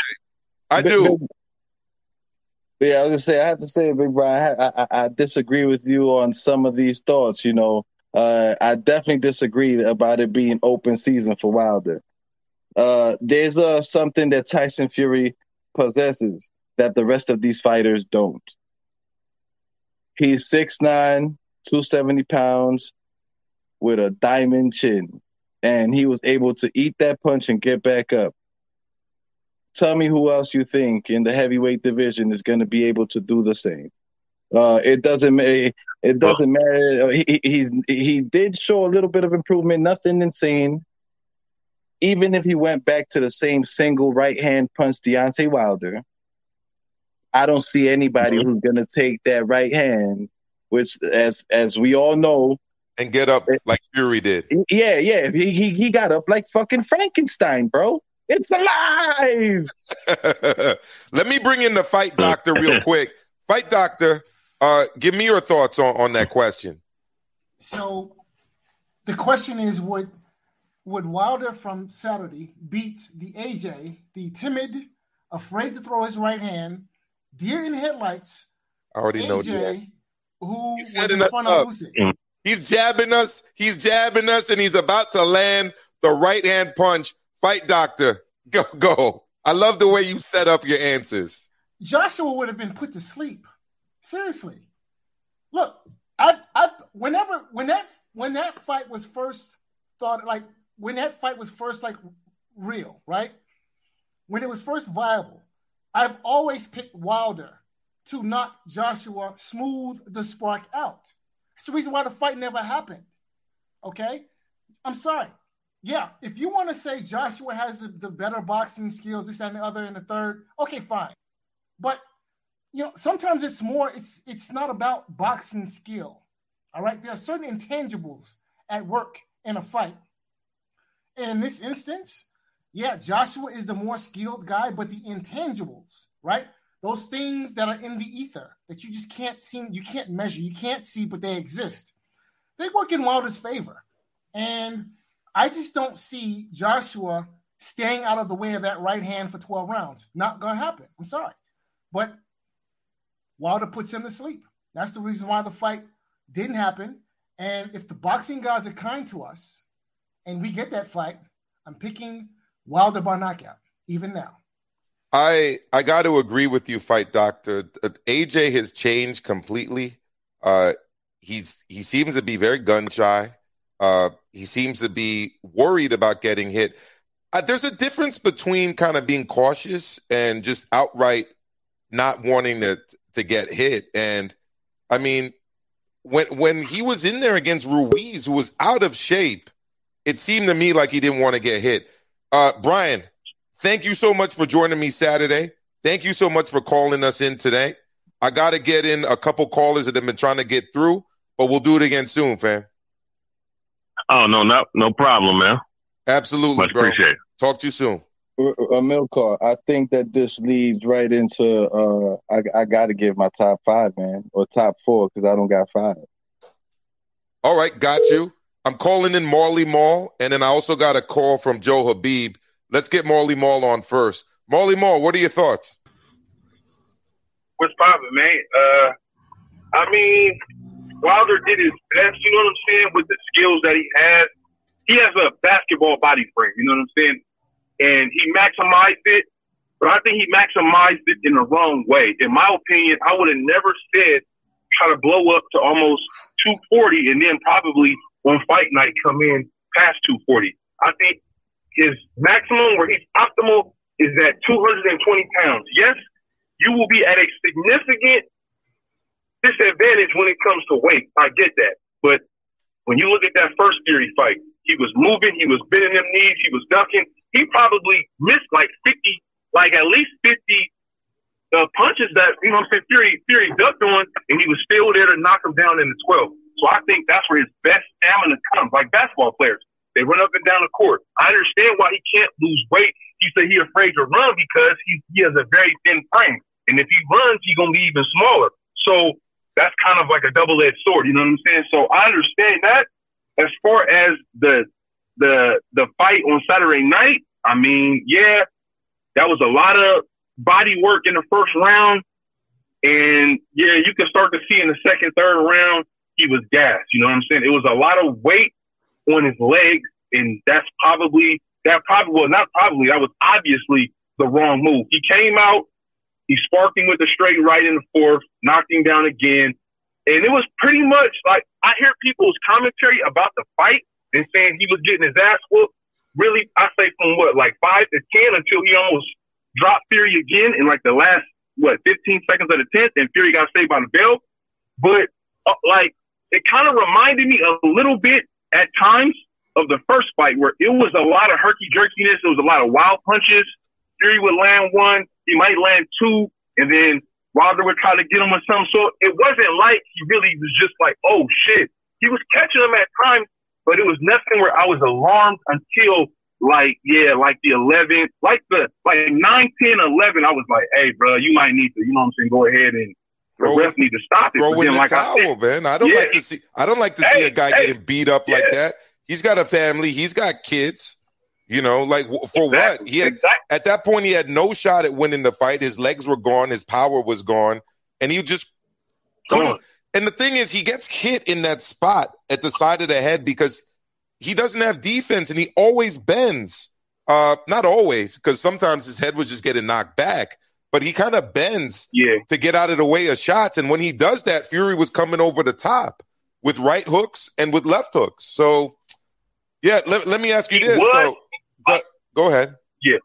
I do. Big, yeah, I was gonna say, I have to say, Big Brian, I, I, I disagree with you on some of these thoughts. You know, uh, I definitely disagree about it being open season for Wilder. Uh, there's uh, something that Tyson Fury possesses that the rest of these fighters don't. He's 6'9, 270 pounds with a diamond chin. And he was able to eat that punch and get back up. Tell me who else you think in the heavyweight division is going to be able to do the same. Uh, it doesn't it, it doesn't matter. He, he he did show a little bit of improvement, nothing insane. Even if he went back to the same single right hand punch Deontay Wilder, I don't see anybody mm-hmm. who's gonna take that right hand, which as as we all know, and get up it, like Fury did. Yeah, yeah. He, he he got up like fucking Frankenstein, bro. It's alive. Let me bring in the fight doctor real quick. Fight doctor, uh, give me your thoughts on, on that question. So the question is would would Wilder from Saturday beat the AJ, the timid, afraid to throw his right hand, deer in headlights. I already AJ, know that. Who he's setting us up. He's jabbing us. He's jabbing us, and he's about to land the right hand punch. Fight doctor, go go. I love the way you set up your answers. Joshua would have been put to sleep Seriously. Look, I I whenever when that when that fight was first thought like when that fight was first like real, right? When it was first viable, I've always picked Wilder to knock Joshua smooth the spark out. It's the reason why the fight never happened. Okay? I'm sorry. Yeah, if you want to say Joshua has the, the better boxing skills, this and the other and the third, okay, fine. But you know, sometimes it's more, it's it's not about boxing skill. All right. There are certain intangibles at work in a fight. And in this instance, yeah, Joshua is the more skilled guy, but the intangibles, right? Those things that are in the ether that you just can't see, you can't measure, you can't see, but they exist. They work in Wilder's favor. And I just don't see Joshua staying out of the way of that right hand for 12 rounds. Not going to happen. I'm sorry. But Wilder puts him to sleep. That's the reason why the fight didn't happen. And if the boxing gods are kind to us and we get that fight, I'm picking Wilder by knockout, even now. I I got to agree with you, fight doctor. AJ has changed completely. Uh, he's he seems to be very gun shy. Uh, he seems to be worried about getting hit. Uh, there's a difference between kind of being cautious and just outright not wanting to to get hit. And I mean, when when he was in there against Ruiz, who was out of shape, it seemed to me like he didn't want to get hit. Uh, Brian, thank you so much for joining me Saturday. Thank you so much for calling us in today. I got to get in a couple callers that have been trying to get through, but we'll do it again soon, fam. Oh no, no, no problem, man. Absolutely, Much bro. appreciate it. Talk to you soon. Amilcar, I think that this leads right into uh I I gotta give my top five, man, or top four, because I don't got five. All right, got you. I'm calling in Marley Mall, and then I also got a call from Joe Habib. Let's get Marley Mall on first. Marley Mall, what are your thoughts? What's poppin', man? Uh, I mean, Wilder did his best. You know what I'm saying with the skills that he has. He has a basketball body frame. You know what I'm saying? And he maximized it, but I think he maximized it in the wrong way. In my opinion, I would have never said try to blow up to almost 240 and then probably on fight night come in past 240. I think his maximum where he's optimal is at 220 pounds. Yes, you will be at a significant disadvantage when it comes to weight. I get that. But when you look at that first Fury fight, he was moving, he was bending them knees, he was ducking. He probably missed like 50, like at least 50 uh, punches that, you know what I'm saying, Fury, Fury ducked on, and he was still there to knock him down in the 12. So I think that's where his best stamina comes, like basketball players. They run up and down the court. I understand why he can't lose weight. He said he's afraid to run because he, he has a very thin frame. And if he runs, he's going to be even smaller. So that's kind of like a double edged sword. You know what I'm saying? So I understand that. As far as the the the fight on Saturday night, I mean, yeah, that was a lot of body work in the first round, and yeah, you can start to see in the second, third round he was gassed. You know what I'm saying? It was a lot of weight on his legs, and that's probably that probably well not probably that was obviously the wrong move. He came out, he's sparking with a straight right in the fourth, knocking down again. And it was pretty much like I hear people's commentary about the fight and saying he was getting his ass whooped. Really, I say from what, like five to ten until he almost dropped Fury again in like the last, what, 15 seconds of the 10th, and Fury got saved by the bell. But uh, like, it kind of reminded me a little bit at times of the first fight where it was a lot of herky jerkiness. It was a lot of wild punches. Fury would land one, he might land two, and then Wilder would try to get him with something. So it wasn't like he really was just like, oh shit. He was catching him at times, but it was nothing where I was alarmed until like, yeah, like the 11, like the, like 9, 10, 11, I was like, hey, bro, you might need to, you know what I'm saying, go ahead and the ref need to stop it. Throw in the like I towel, said, man. I don't Yeah. like to see. I don't like to see a guy hey, getting beat up like that. He's got a family. He's got kids. You know, like for what? He had exactly. at that point he had no shot at winning the fight. His legs were gone. His power was gone, and he just couldn't. And the thing is, he gets hit in that spot at the side of the head because he doesn't have defense, and he always bends. Uh, not always, because sometimes his head was just getting knocked back. But he kind of bends Yeah. to get out of the way of shots. And when he does that, Fury was coming over the top with right hooks and with left hooks. So, yeah, let, let me ask you this. though. Go, go ahead. Yeah.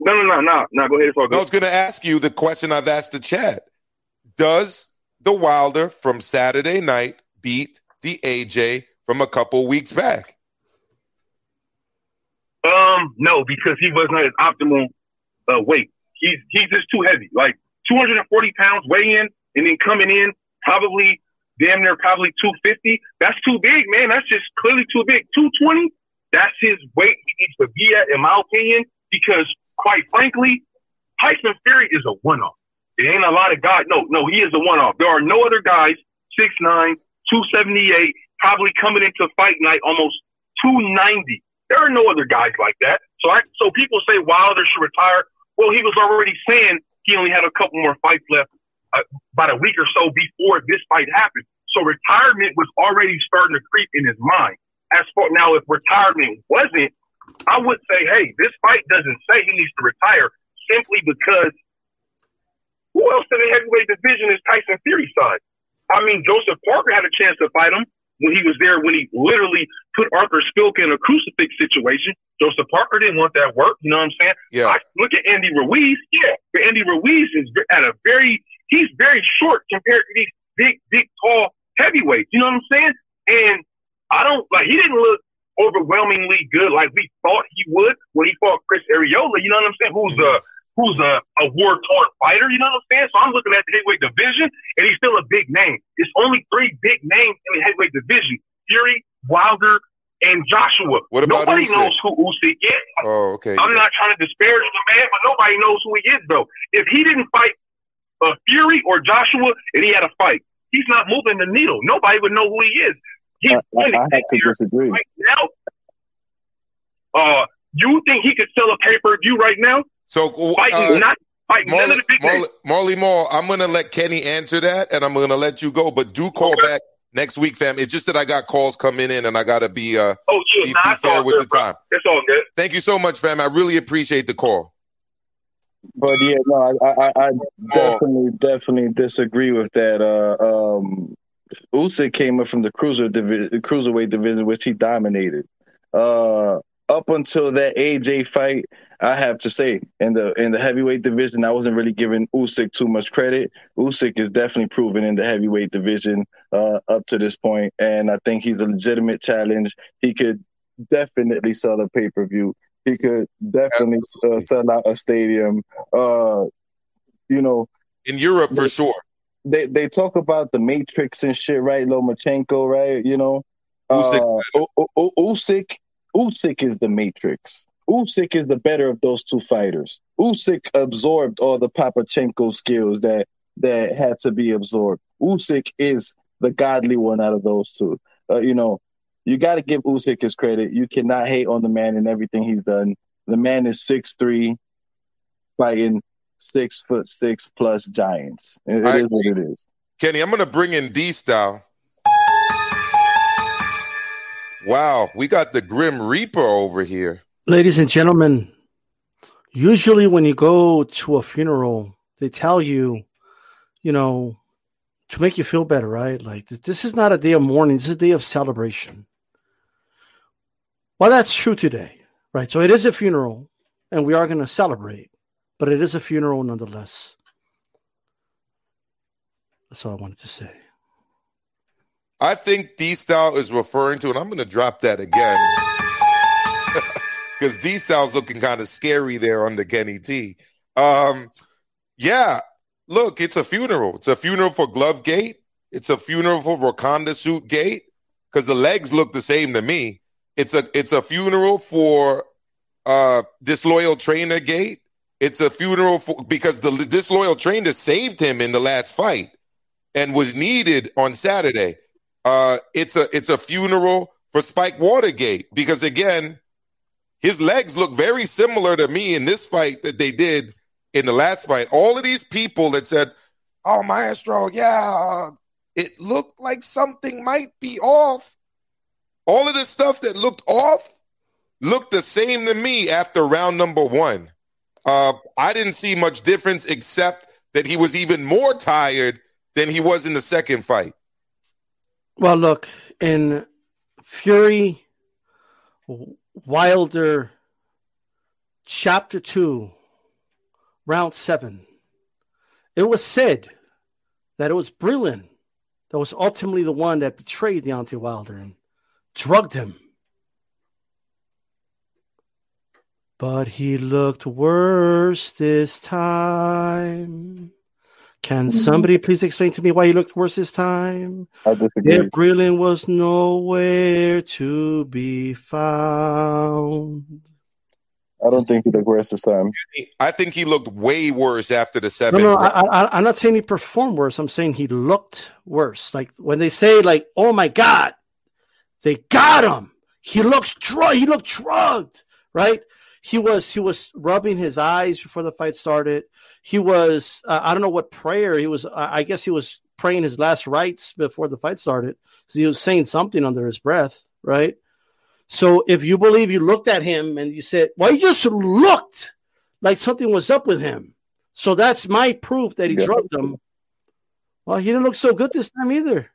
No, no, no, no, no. Go ahead. It's all I was going to ask you the question I've asked the chat. Does the Wilder from Saturday night beat the AJ from a couple weeks back? Um, no, because he was not his optimal uh, weight. He's he's just too heavy. Like 240 pounds weigh in and then coming in probably damn near probably 250. That's too big, man. That's just clearly too big. 220, that's his weight he needs to be at, in my opinion, because quite frankly, Tyson Fury is a one off. There ain't a lot of guys. No, no, he is a one off. There are no other guys, 6'9, 278, probably coming into fight night almost 290. There are no other guys like that. So I, so people say Wilder should retire. Well, he was already saying he only had a couple more fights left uh, about a week or so before this fight happened. So retirement was already starting to creep in his mind. As for now, if retirement wasn't, I would say, hey, this fight doesn't say he needs to retire simply because who else in the heavyweight division is Tyson Fury's side? I mean, Joseph Parker had a chance to fight him when he was there, when he literally put Artur Szpilka in a crucifix situation. Joseph Parker didn't want that work. You know what I'm saying? Yeah. I look at Andy Ruiz. Yeah, but Andy Ruiz is at a very, he's very short compared to these big, big, tall heavyweights. You know what I'm saying? And I don't like, he didn't look overwhelmingly good like we thought he would when he fought Chris Arreola. You know what I'm saying? Who's a, who's a, a war torn fighter. You know what I'm saying? So I'm looking at the heavyweight division, and he's still a big name. It's only three big names in the heavyweight division: Fury, Wilder, and Joshua. What about nobody Usyk? knows who Usyk is. Oh, okay. I'm not trying to disparage the man, but nobody knows who he is, though. If he didn't fight uh, Fury or Joshua, and he had a fight, he's not moving the needle. Nobody would know who he is. He's I, I, I have to disagree. right now. Uh, you think he could sell a pay per view right now? So, Fighting, uh, not fighting none of Marley, the big names. Marley, Marley Moore, I'm going to let Kenny answer that, and I'm going to let you go. But do call Okay. back next week, fam. It's just that I got calls coming in, and I got to be uh, Oh, yeah, be, nah, be fair with good, the bro. time. It's all good. Thank you so much, fam. I really appreciate the call. But yeah, no, I, I, I definitely, definitely disagree with that. Uh, um, Usyk came up from the cruiser division, cruiserweight division, which he dominated. Uh, up until that AJ fight, I have to say, in the in the heavyweight division, I wasn't really giving Usyk too much credit. Usyk is definitely proven in the heavyweight division uh, up to this point, and I think he's a legitimate challenge. He could definitely sell a pay per view. He could definitely uh, sell out a stadium. Uh, you know, In Europe, for sure. they they talk about the Matrix and shit, right? Lomachenko, right? You know, Usyk. uh, U- U- U- Usyk, Usyk is the Matrix. Usyk is the better of those two fighters. Usyk absorbed all the Papachenko skills that that had to be absorbed. Usyk is the godly one out of those two. Uh, you know, you got to give Usyk his credit. You cannot hate on the man and everything he's done. The man is six three, fighting six foot six plus giants. It- it is what it is. Kenny, I'm going to bring in D style. Wow, we got the Grim Reaper over here. Ladies and gentlemen, usually when you go to a funeral, they tell you, you know, to make you feel better, right? Like this is not a day of mourning, this is a day of celebration. Well, that's true today, right? So it is a funeral and we are going to celebrate, but it is a funeral nonetheless. That's all I wanted to say. I think D Style is referring to, and I'm going to drop that again because D Style's looking kind of scary there the Kenny T. Um, yeah, look, it's a funeral. It's a funeral for Glove Gate. It's a funeral for Wakanda Suit Gate because the legs look the same to me. It's a it's a funeral for uh, disloyal trainer Gate. It's a funeral for because the disloyal trainer saved him in the last fight and was needed on Saturday. Uh, it's a it's a funeral for Spike Watergate because again, his legs look very similar to me in this fight that they did in the last fight. All of these people that said, "Oh, Maestro, yeah, it looked like something might be off." All of the stuff that looked off looked the same to me after round number one. Uh, I didn't see much difference except that he was even more tired than he was in the second fight. Well, look, in Fury Wilder chapter 2, round 7, it was said that it was Breland that was ultimately the one that betrayed Deontay Wilder and drugged him. But he looked worse this time. Can mm-hmm. somebody please explain to me why he looked worse this time? I disagree. If Breland was nowhere to be found. I don't think he looked worse this time. I think he looked way worse after the No, seventh. no, round. I, I, I'm not saying he performed worse. I'm saying he looked worse. Like when they say, like, "Oh my God, they got him," he looks drug. He looked drugged, right? He was he was rubbing his eyes before the fight started. He was uh, I don't know what prayer he was. I I guess he was praying his last rites before the fight started. So he was saying something under his breath, right? So if you believe you looked at him and you said, "Well, he just looked like something was up with him," so that's my proof that he Yeah. drugged him. Well, he didn't look so good this time either.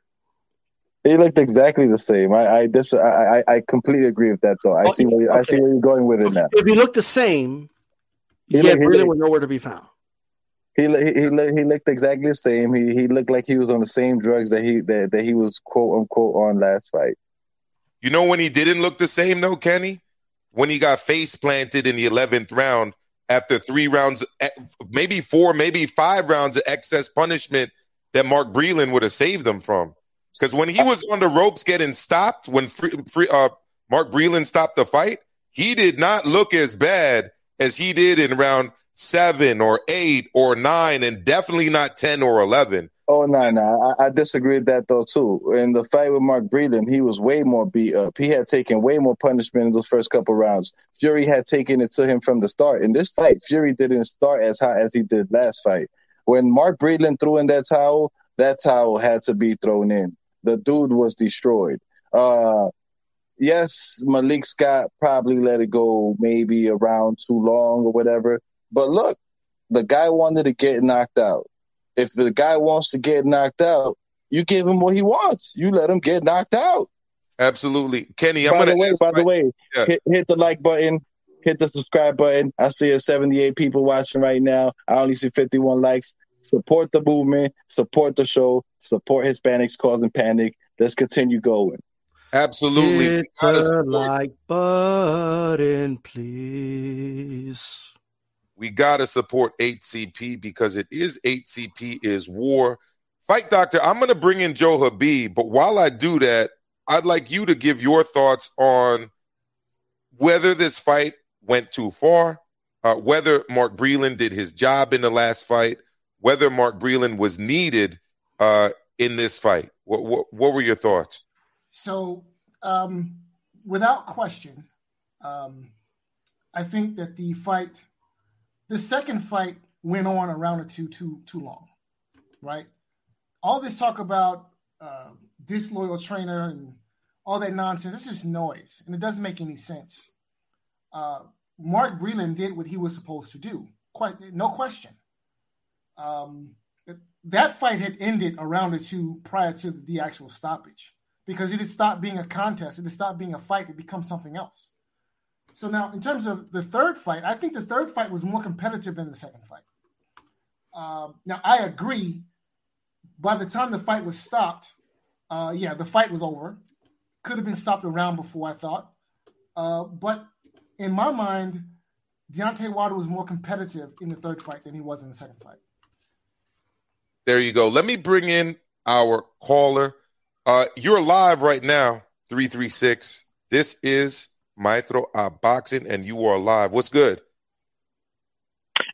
He looked exactly the same. I I dis- I, I I completely agree with that though. I Oh, see where you, I see okay. where you're going with it now. If he looked the same, He yeah, looked- Breland looked- was nowhere to be found. He he he looked, he looked exactly the same. He he looked like he was on the same drugs that he that, that he was quote unquote on last fight. You know when he didn't look the same though, Kenny? When he got face planted in the eleventh round after three rounds, eh, maybe four, maybe five rounds of excess punishment that Mark Breland would have saved them from. Because when he was on the ropes getting stopped, when free, free, uh, Mark Breland stopped the fight, he did not look as bad as he did in round seven or eight or nine, and definitely not ten or eleven. Oh no, no, I, I disagree with that though too. In the fight with Mark Breland, he was way more beat up. He had taken way more punishment in those first couple rounds. Fury had taken it to him from the start. In this fight, Fury didn't start as high as he did last fight. When Mark Breland threw in that towel, that towel had to be thrown in. The dude was destroyed. Uh, yes, Malik Scott probably let it go maybe around too long or whatever. But look, the guy wanted to get knocked out. If the guy wants to get knocked out, you give him what he wants. You let him get knocked out. Absolutely, Kenny. I'm by the way, by the way, Yeah. hit, hit the like button, hit the subscribe button. I see a 78 people watching right now. I only see 51 likes. Support the movement, support the show, support Hispanics causing panic. Let's continue going. Absolutely. We Hit gotta the like button, please. we got to support 8CP because it is 8CP is war. Fight Doctor, I'm going to bring in Joe Habib, but while I do that, I'd like you to give your thoughts on whether this fight went too far, uh, whether Mark Breland did his job in the last fight, whether Mark Breland was needed uh, in this fight. What, what, what were your thoughts? So, um, without question, um, I think that the fight, the second fight, went on around a two too too long, right? All this talk about uh, disloyal trainer and all that nonsense. This is noise, and it doesn't make any sense. Uh, Mark Breland did what he was supposed to do, quite no question. Um, that fight had ended around a two prior to the actual stoppage because it had stopped being a contest. It had stopped being a fight. It becomes something else. So now, in terms of the third fight, I think the third fight was more competitive than the second fight. Um, now, I agree. By the time the fight was stopped, uh, yeah, the fight was over. Could have been stopped around before, I thought. Uh, but in my mind, Deontay Wilder was more competitive in the third fight than he was in the second fight. There you go. Let me bring in our caller. Uh, you're live right now, 336. This is Maestro uh, Boxing, and you are live. What's good?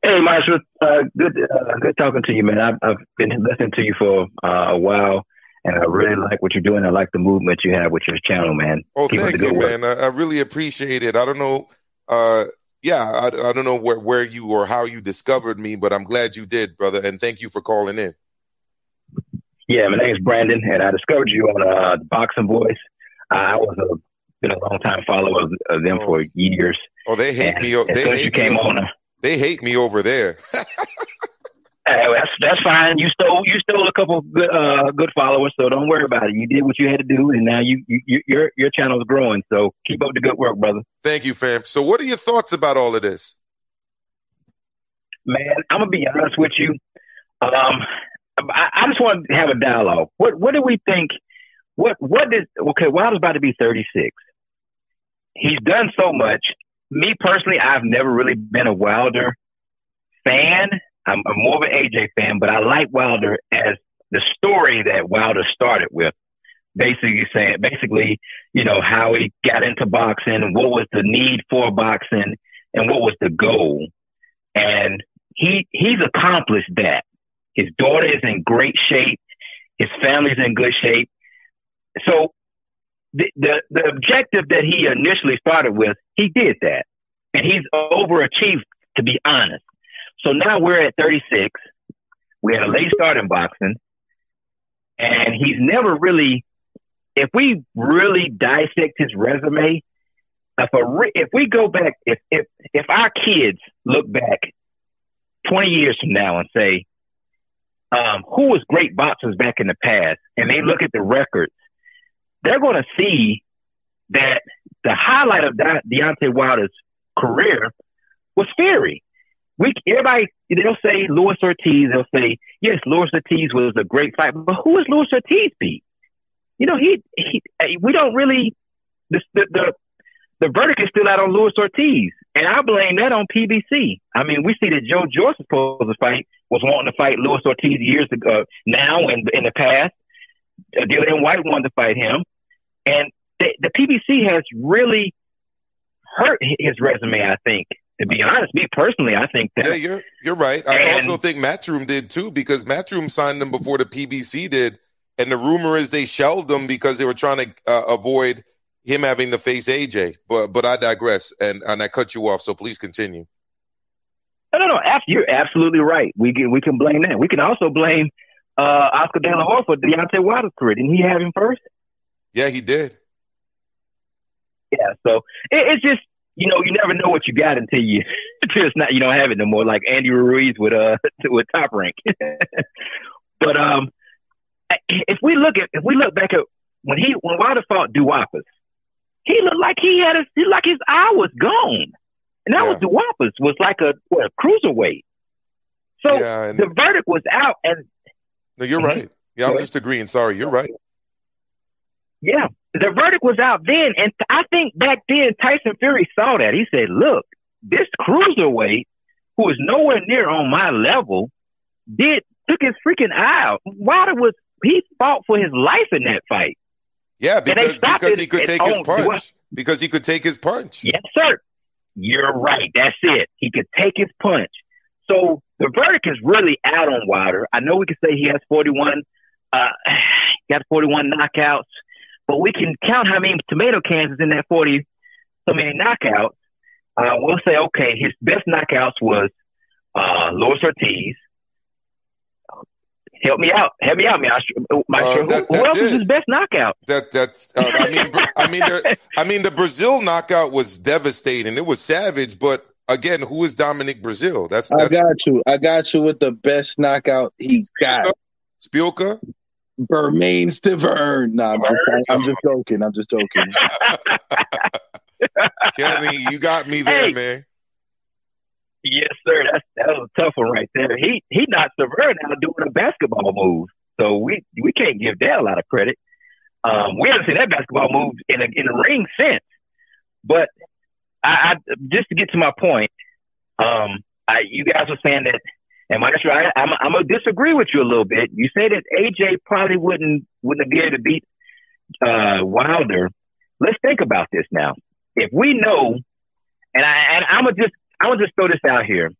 Hey, Maestro. Uh, good, uh, good talking to you, man. I've, I've been listening to you for uh, a while, and I really like what you're doing. I like the movement you have with your channel, man. Oh, Keep thank you, work. man. I, I really appreciate it. I don't know. Uh, yeah, I, I don't know where, where you or how you discovered me, but I'm glad you did, brother. And thank you for calling in. Yeah, my name's Brandon, and I discovered you on uh, the Boxing Voice. I was a been a long time follower of, of them for years. Oh, they hate And me. Oh, As they soon as hate you came me. on, uh, They hate me over there. Hey, that's that's fine. You stole you stole a couple good uh, good followers, so don't worry about it. You did what you had to do, and now you, you your your channel is growing. So keep up the good work, brother. Thank you, fam. So, what are your thoughts about all of this? Man, I'm gonna be honest with you. Um, I, I just want to have a dialogue. What what do we think? What what is okay? Wilder's about to be 36. He's done so much. Me personally, I've never really been a Wilder fan. I'm, I'm more of an AJ fan, but I like Wilder as the story that Wilder started with. Basically saying, basically, you know, how he got into boxing, what was the need for boxing, and what was the goal. And he he's accomplished that. His daughter is in great shape. His family's in good shape. So the, the the objective that he initially started with, he did that, and he's overachieved. To be honest, so now we're at 36. We had a late start in boxing, and he's never really. If we really dissect his resume, if a if we go back, if if if our kids look back 20 years from now and say, um, who was great boxers back in the past, and they look at the records, they're going to see that the highlight of De- Deontay Wilder's career was Fury. We everybody they'll say Luis Ortiz. They'll say yes, Luis Ortiz was a great fight, but who is Luis Ortiz beat? You know, he, he we don't really the, the the the verdict is still out on Luis Ortiz, and I blame that on PBC. I mean, we see that Joe Joyce was supposed to fight was wanting to fight Luis Ortiz years ago, now and in the past. Uh, Dillian Whyte wanted to fight him, and the, the PBC has really hurt his resume. I think, to be honest, me personally, I think that. Yeah, you're you're right. I And- also think Matchroom did too because Matchroom signed them before the PBC did, and the rumor is they shelved them because they were trying to uh, avoid him having to face AJ. But but I digress, and and I cut you off. So please continue. No, no, no. You're absolutely right. We can we can blame that. We can also blame uh, Oscar De La Hoya for Deontay Wilder's career. Didn't he have him first? Yeah, he did. Yeah. So it, it's just you know you never know what you got until you until it's not you don't have it no more. Like Andy Ruiz with uh with Top Rank. but um, if we look at if we look back at when he when Wilder fought Duhaupas, he looked like he had a he like his eye was gone, and that was Duhaupas was like a what a cruiserweight. So Yeah, the verdict was out, and No, you're right. Yeah, I'm just agreeing. Sorry, you're right. Yeah, the verdict was out then, and I think back then Tyson Fury saw that. He said, "Look, this cruiserweight, who is nowhere near on my level, did took his freaking eye out. Wilder was he fought for his life in that fight. Yeah, because because he could take his punch. Because he could take his punch. Yes, sir. You're right. That's it. He could take his punch. So the verdict is really out on Wilder. I know we can say he has 41, uh, got 41 knockouts, but we can count how many tomato cans is in that 40, so many knockouts. Uh, we'll say, okay, his best knockouts was uh, Luis Ortiz. Help me out. Help me out, Maestro. Maestro. Uh, that- who, who that's else was it. his best knockout? That that's. Uh, I mean, I mean, the, I mean, the Breazeale knockout was devastating. It was savage, but again, who is Dominic Breazeale? That's I got you. I got you with the best knockout he got. Szpilka. Bermane Stiverne. Nah, I'm, I'm just joking. I'm just joking. Kenny, you got me there, Hey. man. Yes, sir. That's that was a tough one right there. He he knocked Stiverne out doing a basketball move, so we we can't give that a lot of credit. Um, we haven't seen that basketball move in a in a ring since. But I, I just to get to my point, um, I, you guys were saying that, and Maestro, I, I'm I'm gonna disagree with you a little bit. You say that AJ probably wouldn't wouldn't be able to beat uh, Wilder. Let's think about this now. If we know, and I and I'm gonna just I'm gonna just throw this out here.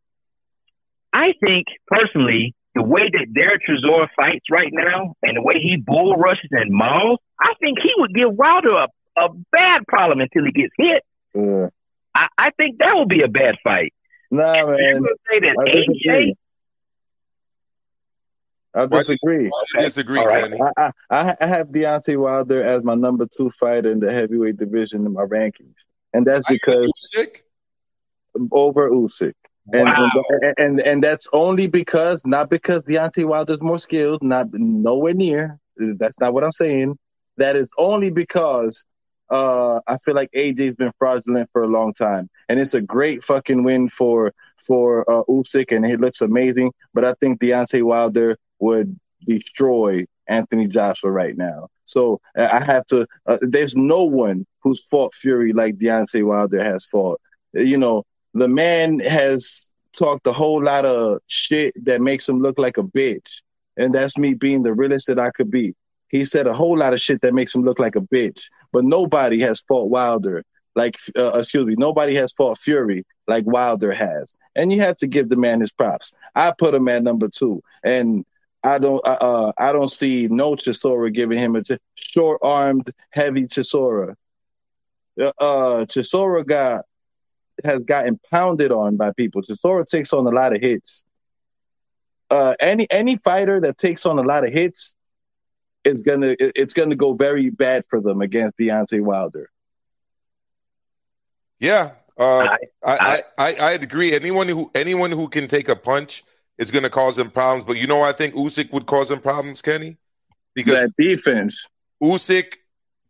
I think personally, the way that Derek Chisora fights right now, and the way he bull rushes and mauls, I think he would give Wilder a, a bad problem until he gets hit. Yeah. I, I think that would be a bad fight. Nah, You're man. gonna say that I AJ disagree. I disagree. I disagree, All right. Kenny. I, I, I have Deontay Wilder as my number two fighter in the heavyweight division in my rankings, and that's because Usyk? Over Usyk. And, Wow. and, and and that's only because not because Deontay Wilder's more skilled, not nowhere near. That's not what I'm saying. That is only because uh, I feel like AJ's been fraudulent for a long time, and it's a great fucking win for for uh, Usyk, and it looks amazing. But I think Deontay Wilder would destroy Anthony Joshua right now. So uh, I have to. Uh, there's no one who's fought Fury like Deontay Wilder has fought. You know, the man has talked a whole lot of shit that makes him look like a bitch, and that's me being the realest that I could be. He said a whole lot of shit that makes him look like a bitch, but nobody has fought Wilder like, uh, excuse me, nobody has fought Fury like Wilder has, and you have to give the man his props. I put him at number two, and I don't, uh, uh, I don't see no Chisora giving him a short-armed, heavy Chisora. Uh, uh, Chisora got has gotten pounded on by people. Chisora takes on a lot of hits. Uh, any any fighter that takes on a lot of hits is gonna it's gonna go very bad for them against Deontay Wilder. Yeah, uh, I, I, I I'd agree. Anyone who anyone who can take a punch is going to cause him problems. But you know, I think Usyk would cause him problems, Kenny, because that defense. Usyk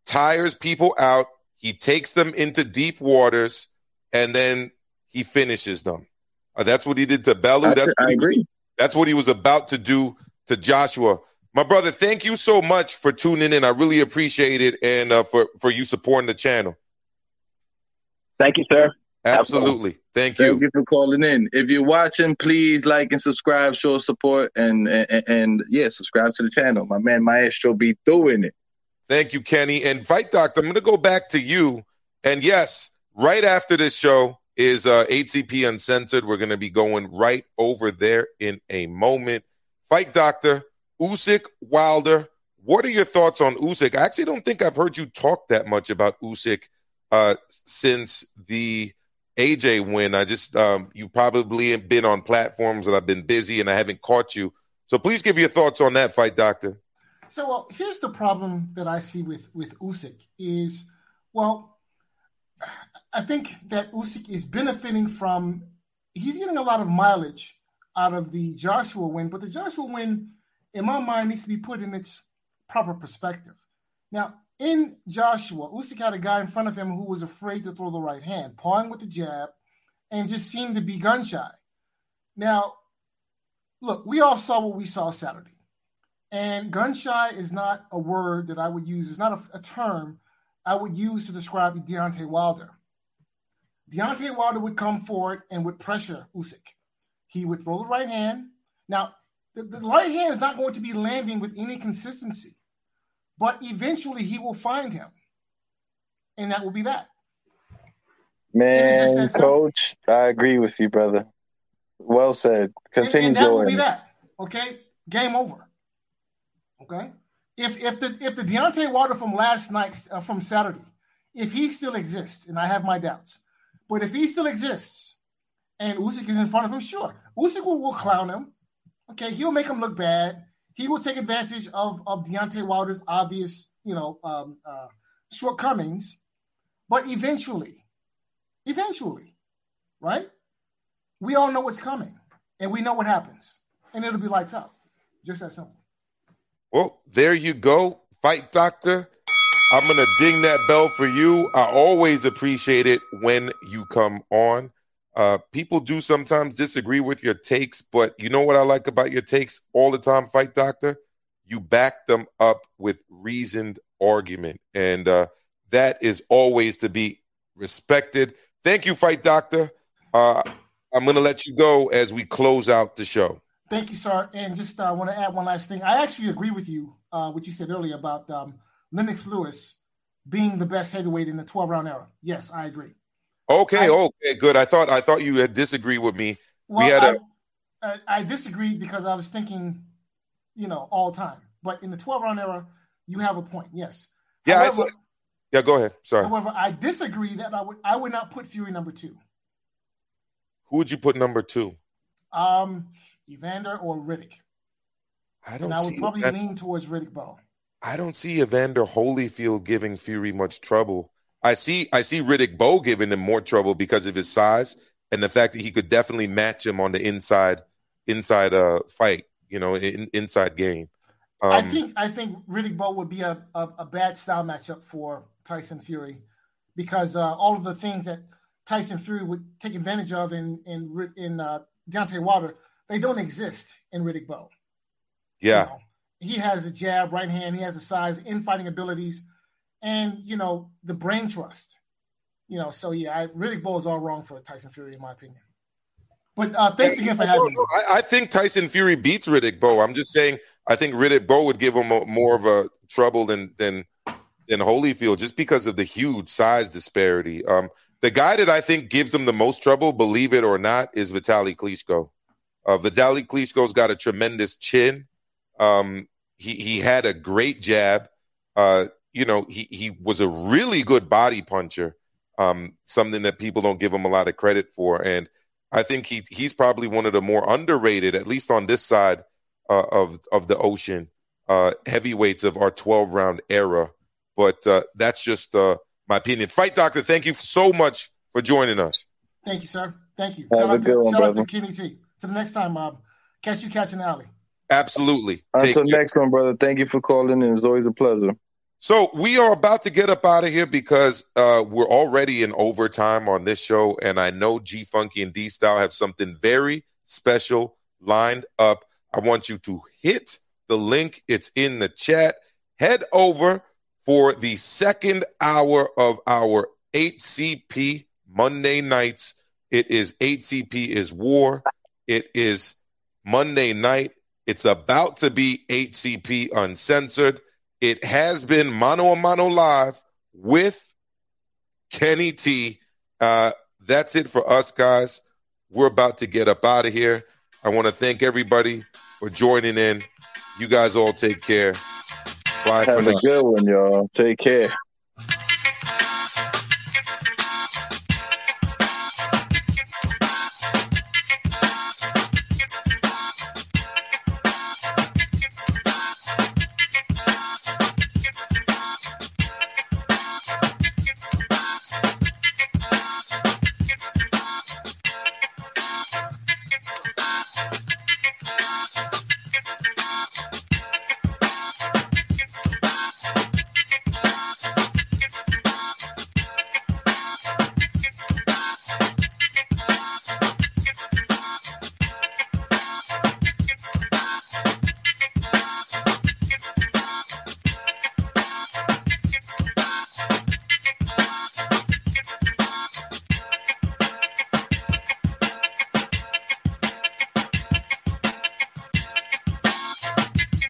tires people out. He takes them into deep waters, and then he finishes them. Uh, that's what he did to Bellew. I- That's what I he was- agree. that's what he was about to do to Joshua. My brother, thank you so much for tuning in. I really appreciate it, and uh, for for you supporting the channel. Thank you, sir. Absolutely. Thank you. Thank you for calling in. If you're watching, please like and subscribe, show support, and and, and yeah, subscribe to the channel. My man Maestro be doing it. Thank you, Kenny. And Fight Doctor, I'm going to go back to you. And yes, right after this show is uh, ATP Uncensored. We're going to be going right over there in a moment. Fight Doctor, Usyk, Wilder. What are your thoughts on Usyk? I actually don't think I've heard you talk that much about Usyk uh, since the AJ win. I just um, you probably been on platforms that I've been busy and I haven't caught you. So please give your thoughts on that, Fight Doctor. So, well, here's the problem that I see with with Usyk is, well, I think that Usyk is benefiting from he's getting a lot of mileage out of the Joshua win, but the Joshua win, in my mind, needs to be put in its proper perspective. Now, in Joshua, Usyk had a guy in front of him who was afraid to throw the right hand, pawing with the jab, and just seemed to be gun shy. Now, look, we all saw what we saw Saturday. And gun shy is not a word that I would use, it's not a, a term I would use to describe Deontay Wilder. Deontay Wilder would come forward and would pressure Usyk. He would throw the right hand. Now, the, the right hand is not going to be landing with any consistency, but eventually he will find him. And that will be that. Man, that coach, I agree with you, brother. Well said. Continue, and that will be that. Okay, game over. Okay, if if the if the Deontay Wilder from last night uh, from Saturday, if he still exists, and I have my doubts, but if he still exists, and Usyk is in front of him, sure, Usyk will, will clown him. Okay, he'll make him look bad. He will take advantage of of Deontay Wilder's obvious, you know, um, uh, shortcomings. But eventually, eventually, right? We all know what's coming, and we know what happens, and it'll be lights out. Just that simple. Well, there you go, Fight Doctor. I'm to ding that bell for you. I always appreciate it when you come on. Uh, people do sometimes disagree with your takes, but you know what I like about your takes all the time, Fight Doctor? You back them up with reasoned argument. And uh, that is always to be respected. Thank you, Fight Doctor. Uh, I'm going to let you go as we close out the show. Thank you, sir. And just uh, want to add one last thing. I actually agree with you, uh, what you said earlier about um, Lennox Lewis being the best heavyweight in the 12 round era. Yes, I agree. Okay, okay, good. I thought I thought you had disagreed with me. Well, we had a I, I, I disagreed because I was thinking, you know, all time. But in the 12 round era, you have a point. Yes. yeah. However, said- yeah, go ahead. Sorry. however, I disagree that I would I would not put Fury number two. Who would you put number two? Um, Evander or Riddick. I don't And I would see probably that- lean towards Riddick Bowe. I don't see Evander Holyfield giving Fury much trouble. I see I see Riddick Bowe giving him more trouble because of his size and the fact that he could definitely match him on the inside inside uh fight, you know, in, inside game. Um, I think I think Riddick Bowe would be a, a, a bad style matchup for Tyson Fury because uh, all of the things that Tyson Fury would take advantage of in in in uh, Deontay Wilder, they don't exist in Riddick Bowe. yeah. You know, he has a jab, right hand. He has the size, infighting abilities, and you know the brain trust. You know, so yeah, I, Riddick Bowe is all wrong for Tyson Fury, in my opinion. But uh, thanks again for having me. I, I think Tyson Fury beats Riddick Bowe. I'm just saying I think Riddick Bowe would give him a, more of a trouble than than than Holyfield just because of the huge size disparity. Um, the guy that I think gives him the most trouble, believe it or not, is Vitali Klitschko. Uh, Vitaly Klitschko's got a tremendous chin. Um, he he had a great jab. Uh, you know, he he was a really good body puncher. Um, something that people don't give him a lot of credit for, and I think he he's probably one of the more underrated, at least on this side uh, of of the ocean, uh, heavyweights of our 12 round era. But uh, that's just uh, my opinion. Fight Doctor, thank you so much for joining us. Thank you, sir. Thank you. Have Shout a out, good to, one, shout out to. Kenny T. To the next time, Bob. Catch you catching the alley. Absolutely. Take Until care. next one, brother. Thank you for calling in. It's always a pleasure. So we are about to get up out of here because uh, we're already in overtime on this show, and I know G Funky and D Style have something very special lined up. I want you to hit the link; it's in the chat. Head over for the second hour of our 8CP Monday nights. It is 8CP is war. It is Monday night. It's about to be 8CP uncensored. It has been Mano a Mano Live with Kenny T. Uh, that's it for us, guys. We're about to get up out of here. I want to thank everybody for joining in. You guys all take care. Bye for Have now. a good one, y'all. Take care.